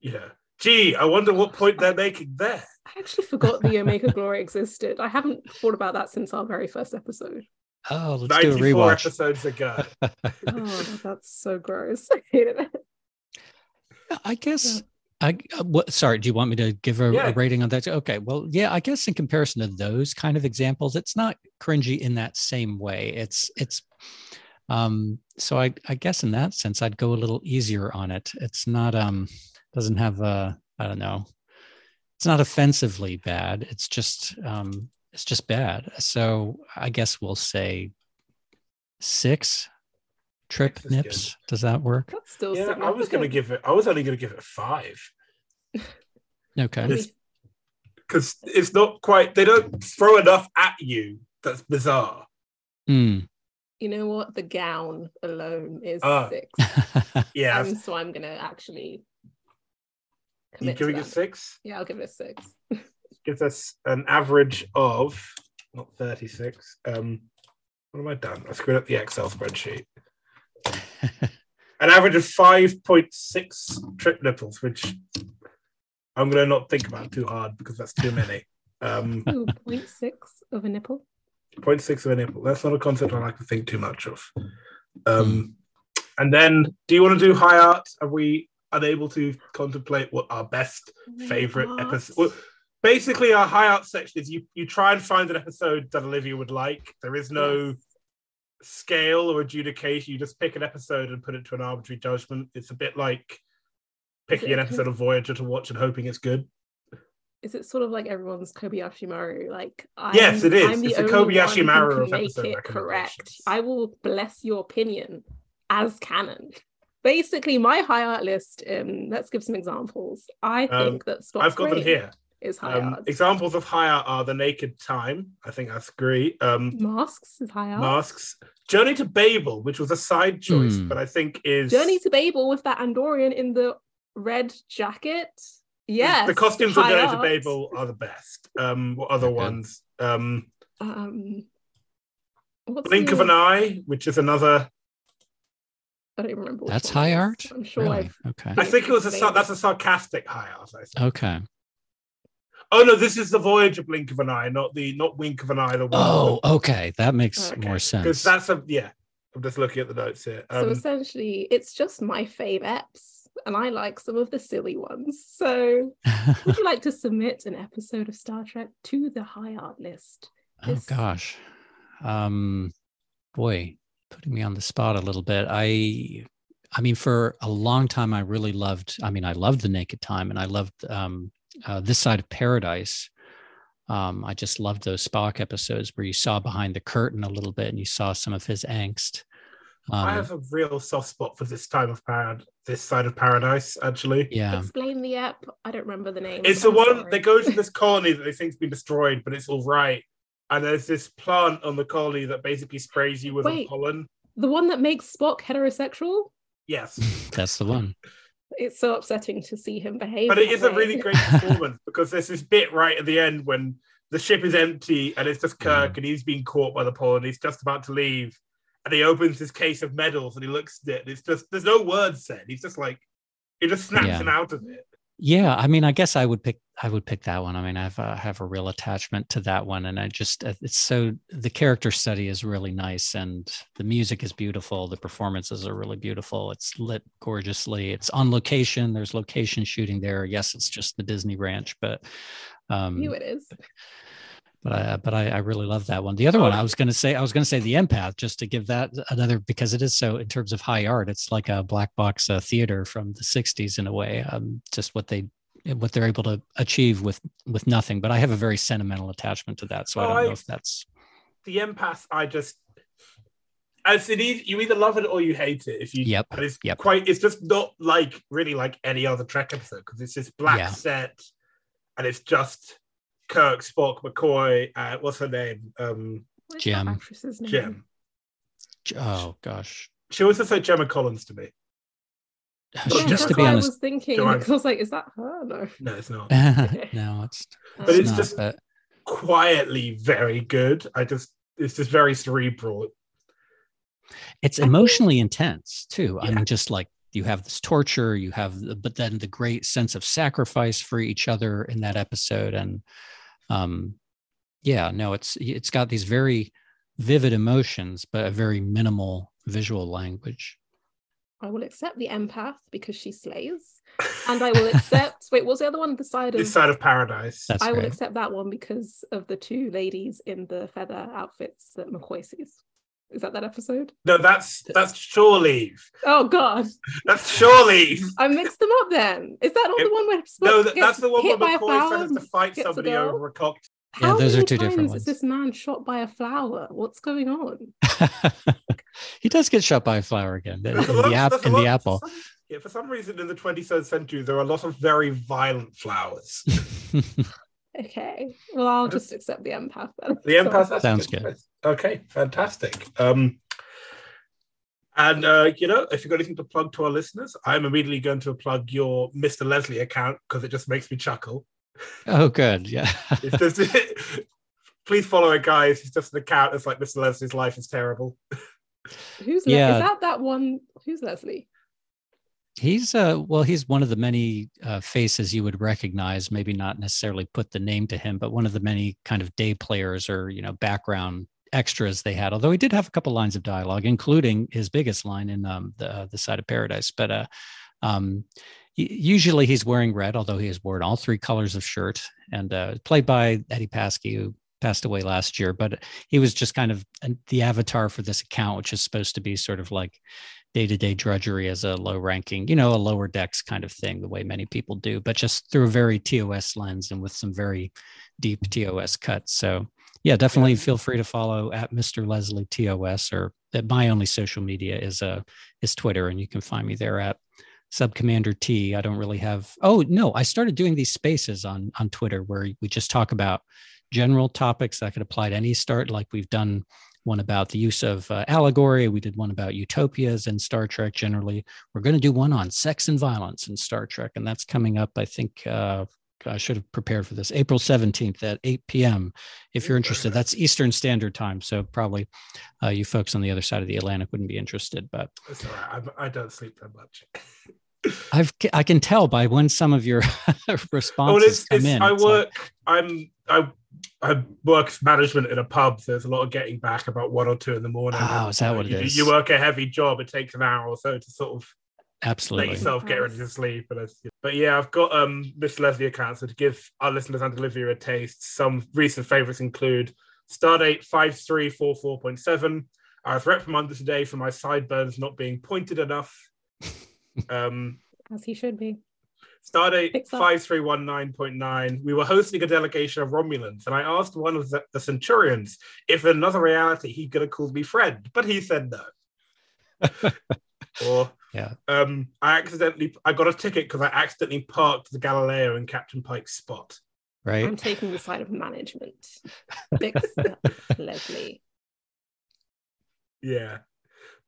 yeah. Gee, I wonder what point they're making there. I actually forgot the Omega Glory existed. I haven't thought about that since our very first episode. Oh, let's do a rewatch. episodes ago. oh, that's so gross. I hated it. I guess. I uh, what? Sorry, do you want me to give a, yeah. a, rating on that? Okay, well, yeah, I guess in comparison to those kind of examples, it's not cringy in that same way. It's it's. Um, so I I guess in that sense, I'd go a little easier on it. It's not um doesn't have a I don't know. It's not offensively bad. It's just um, it's just bad. So I guess we'll say six trip That's nips. Good. Does that work? That's still yeah. I was going to give it. I was only going to give it five. okay. Because it's not quite. They don't throw enough at you. That's bizarre. Mm. You know what? The gown alone is uh, six. yeah. Um, so I'm going to actually you giving it six? Yeah, I'll give it a six. Gives us an average of not 36. Um, what have I done? I screwed up the Excel spreadsheet. an average of 5.6 trip nipples, which I'm going to not think about too hard because that's too many. Um, Ooh, 0.6 of a nipple. 0.6 of a nipple. That's not a concept I like to think too much of. Um, and then, do you want to do high art? Are we unable to contemplate what our best favorite episode? Well, basically, our high art section is you you try and find an episode that Olivia would like. There is no yes. scale or adjudication. You just pick an episode and put it to an arbitrary judgment. It's a bit like picking an episode of Voyager to watch and hoping it's good. Is it sort of like everyone's Kobayashi Maru? Like, I'm, yes, it is. it's a Kobayashi Maru of episode it correct. I will bless your opinion as canon. Basically, my high art list. Um, let's give some examples. I um, think um, that Spock's I've got them here. Is high um, art. Examples of high art are the Naked Time. I think that's great. Um, masks is high art. Masks. Journey to Babel, which was a side choice, mm. but I think is Journey to Babel with that Andorian in the red jacket. Yes, the costumes of Journey to Babel are the best. Um, what other okay. ones? Um, um, Blink of an Eye, which is another. I don't remember. That's high art. I'm sure. Really? Okay. I think it was a that's a sarcastic high art. Okay. Oh no, this is the Voyager blink of an eye, not the not wink of an eye. The one oh, okay, that makes okay. more sense. Because that's a yeah. I'm just looking at the notes here. Um, so essentially, it's just my fave eps, and I like some of the silly ones. So, would you like to submit an episode of Star Trek to the high art list? Oh, this... Oh gosh, um, boy, putting me on the spot a little bit. I, I mean, for a long time, I really loved. I mean, I loved the Naked Time, and I loved um, uh, this side of paradise. Um, I just loved those Spock episodes where you saw behind the curtain a little bit and you saw some of his angst. Um, I have a real soft spot for this time of parad, this side of paradise. Actually, yeah. Explain the app. I don't remember the name. It's the I'm one sorry. they go to this colony that they think's been destroyed, but it's all right. And there's this plant on the colony that basically sprays you with Wait, pollen. The one that makes Spock heterosexual. Yes, that's the one it's so upsetting to see him behave. But it is way. a really great performance because there's this bit right at the end when the ship is empty and it's just Kirk mm. and he's being caught by the pollen. and he's just about to leave. And he opens his case of medals and he looks at it. And it's just there's no words said. He's just like he just snaps yeah. him out of it. Yeah, I mean, I guess I would pick I would pick that one. I mean, I have a, have a real attachment to that one, and I just uh, it's so the character study is really nice, and the music is beautiful. The performances are really beautiful. It's lit gorgeously. It's on location. There's location shooting there. Yes, it's just the Disney Ranch, but um, you it is but I but I, I really love that one. The other one I was going to say I was going to say the empath just to give that another because it is so in terms of high art it's like a black box uh, theater from the 60s in a way um, just what they what they're able to achieve with with nothing but I have a very sentimental attachment to that so I don't know if that's the empath I just as it is you either love it or you hate it if you yep but it's yep. quite it's just not like really like any other Trek episode because it's this black yeah. set and it's just Kirk, Spock, McCoy, uh, what's her name? Um, Gem. Gem. Oh gosh. She also said Gemma Collins to me. Yeah, just to be honest, I was thinking because I was like, is that her? No, no, it's not. no, it's. But it's, it's not, just but... quietly very good. I just, it's just very cerebral. It's emotionally intense too. Yeah. I mean, just like you have this torture, you have, but then the great sense of sacrifice for each other in that episode, and um, yeah, no, it's it's got these very vivid emotions, but a very minimal visual language. I will accept the empath because she slays, and I will accept. wait, what's the other one? The side of the side of paradise. That's I will accept that one because of the two ladies in the feather outfits that McCoy sees. Is that that episode? No, that's that's Shore Leave. Oh God, that's Shore Leave. I mixed them up. Then is that not it, the one where Spock no? That, that's the one where McCoy has to fight somebody over a cocktail. Yeah, those are two different ones. Is this man shot by a flower? What's going on? he does get shot by a flower again in, the, app, in the apple. For some, yeah, for some reason in the 23rd century there are a lot of very violent flowers. okay, well I'll just accept the empath then. The empath sounds good. Good. Okay, fantastic. Um, and uh, you know, if you've got anything to plug to our listeners, I'm immediately going to plug your Mr. Leslie account because it just makes me chuckle. Oh, good. Yeah. just, please follow it, guys. It's just an account. It's like Mr. Leslie's life is terrible. Who's yeah. Le- is that that one? Who's Leslie? He's uh well, he's one of the many uh, faces you would recognize. Maybe not necessarily put the name to him, but one of the many kind of day players or you know background extras they had. Although he did have a couple lines of dialogue, including his biggest line in um, the uh, the side of paradise. But uh, um, usually he's wearing red, although he has worn all three colors of shirt, and uh, played by Eddie Paskey, who passed away last year. But he was just kind of the avatar for this account, which is supposed to be sort of like day-to-day drudgery as a low ranking you know a lower decks kind of thing the way many people do but just through a very tos lens and with some very deep tos cuts so yeah definitely feel free to follow at mr leslie tos or at my only social media is uh is twitter and you can find me there at subcommander t i don't really have oh no i started doing these spaces on on twitter where we just talk about general topics that could apply to any start like we've done one about the use of uh, allegory. We did one about utopias and Star Trek generally. We're going to do one on sex and violence in Star Trek, and that's coming up, I think. Uh, I should have prepared for this. April 17th at 8 p.m. If you're interested, that's Eastern Standard Time. So probably uh, you folks on the other side of the Atlantic wouldn't be interested, but that's all right. I, I don't sleep that much. I've I can tell by when some of your responses well, it's, come it's, in. I work. Like, I'm I I work management in a pub. So there's a lot of getting back about one or two in the morning. Oh, is that what you, it is? You work a heavy job. It takes an hour or so to sort of absolutely let yourself get ready to sleep. But, but yeah, I've got um Miss Leslie account. So to give our listeners and Olivia a taste, some recent favorites include Stardate 5344.7. I was reprimanded today for my sideburns not being pointed enough. Um, As he should be. Stardate 5319.9, we were hosting a delegation of Romulans, and I asked one of the, the Centurions if in another reality he could have called me friend, but he said no. or yeah, um, I accidentally I got a ticket because I accidentally parked the Galileo in Captain Pike's spot. Right. I'm taking the side of management. Fix Leslie. Yeah.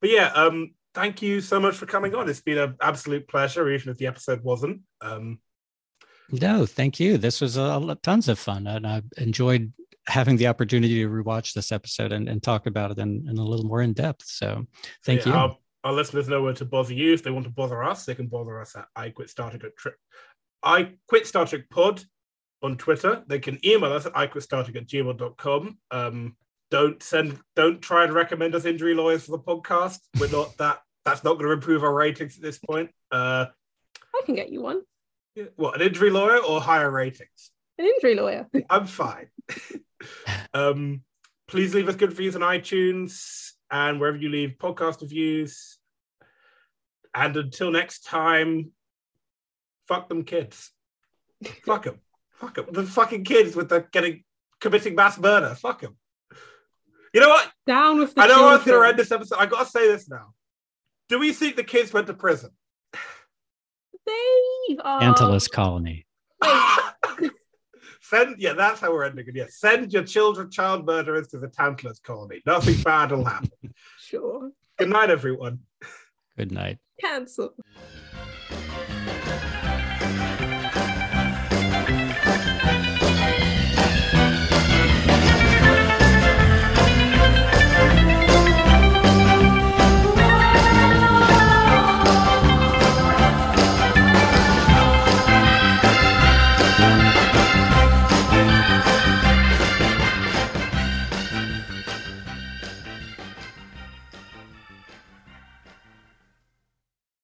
But yeah, um, thank you so much for coming on. It's been an absolute pleasure, even if the episode wasn't. Um, no, thank you. This was a, tons of fun, and I enjoyed having the opportunity to rewatch this episode and, and talk about it in, in, a little more in depth. So, thank yeah, you. Our, our, listeners know where to bother you. If they want to bother us, they can bother us at I quit Star Trek trip. I quit Star Trek pod on Twitter. They can email us at I quit Star Trek at gmail.com. Um, don't send don't try and recommend us injury lawyers for the podcast we're not that that's not going to improve our ratings at this point uh i can get you one what an injury lawyer or higher ratings an injury lawyer i'm fine um please leave us good reviews on itunes and wherever you leave podcast reviews and until next time fuck them kids fuck them fuck them the fucking kids with the getting committing mass murder fuck them you know what? Down with the I know I was going to end this episode. I got to say this now. Do we think the kids went to prison? They are. Tantalus um, colony. Send, yeah, that's how we're ending it. Yeah, send your children, child murderers to the Tantalus colony. Nothing bad will happen. Sure. Good night, everyone. Good night. Cancel.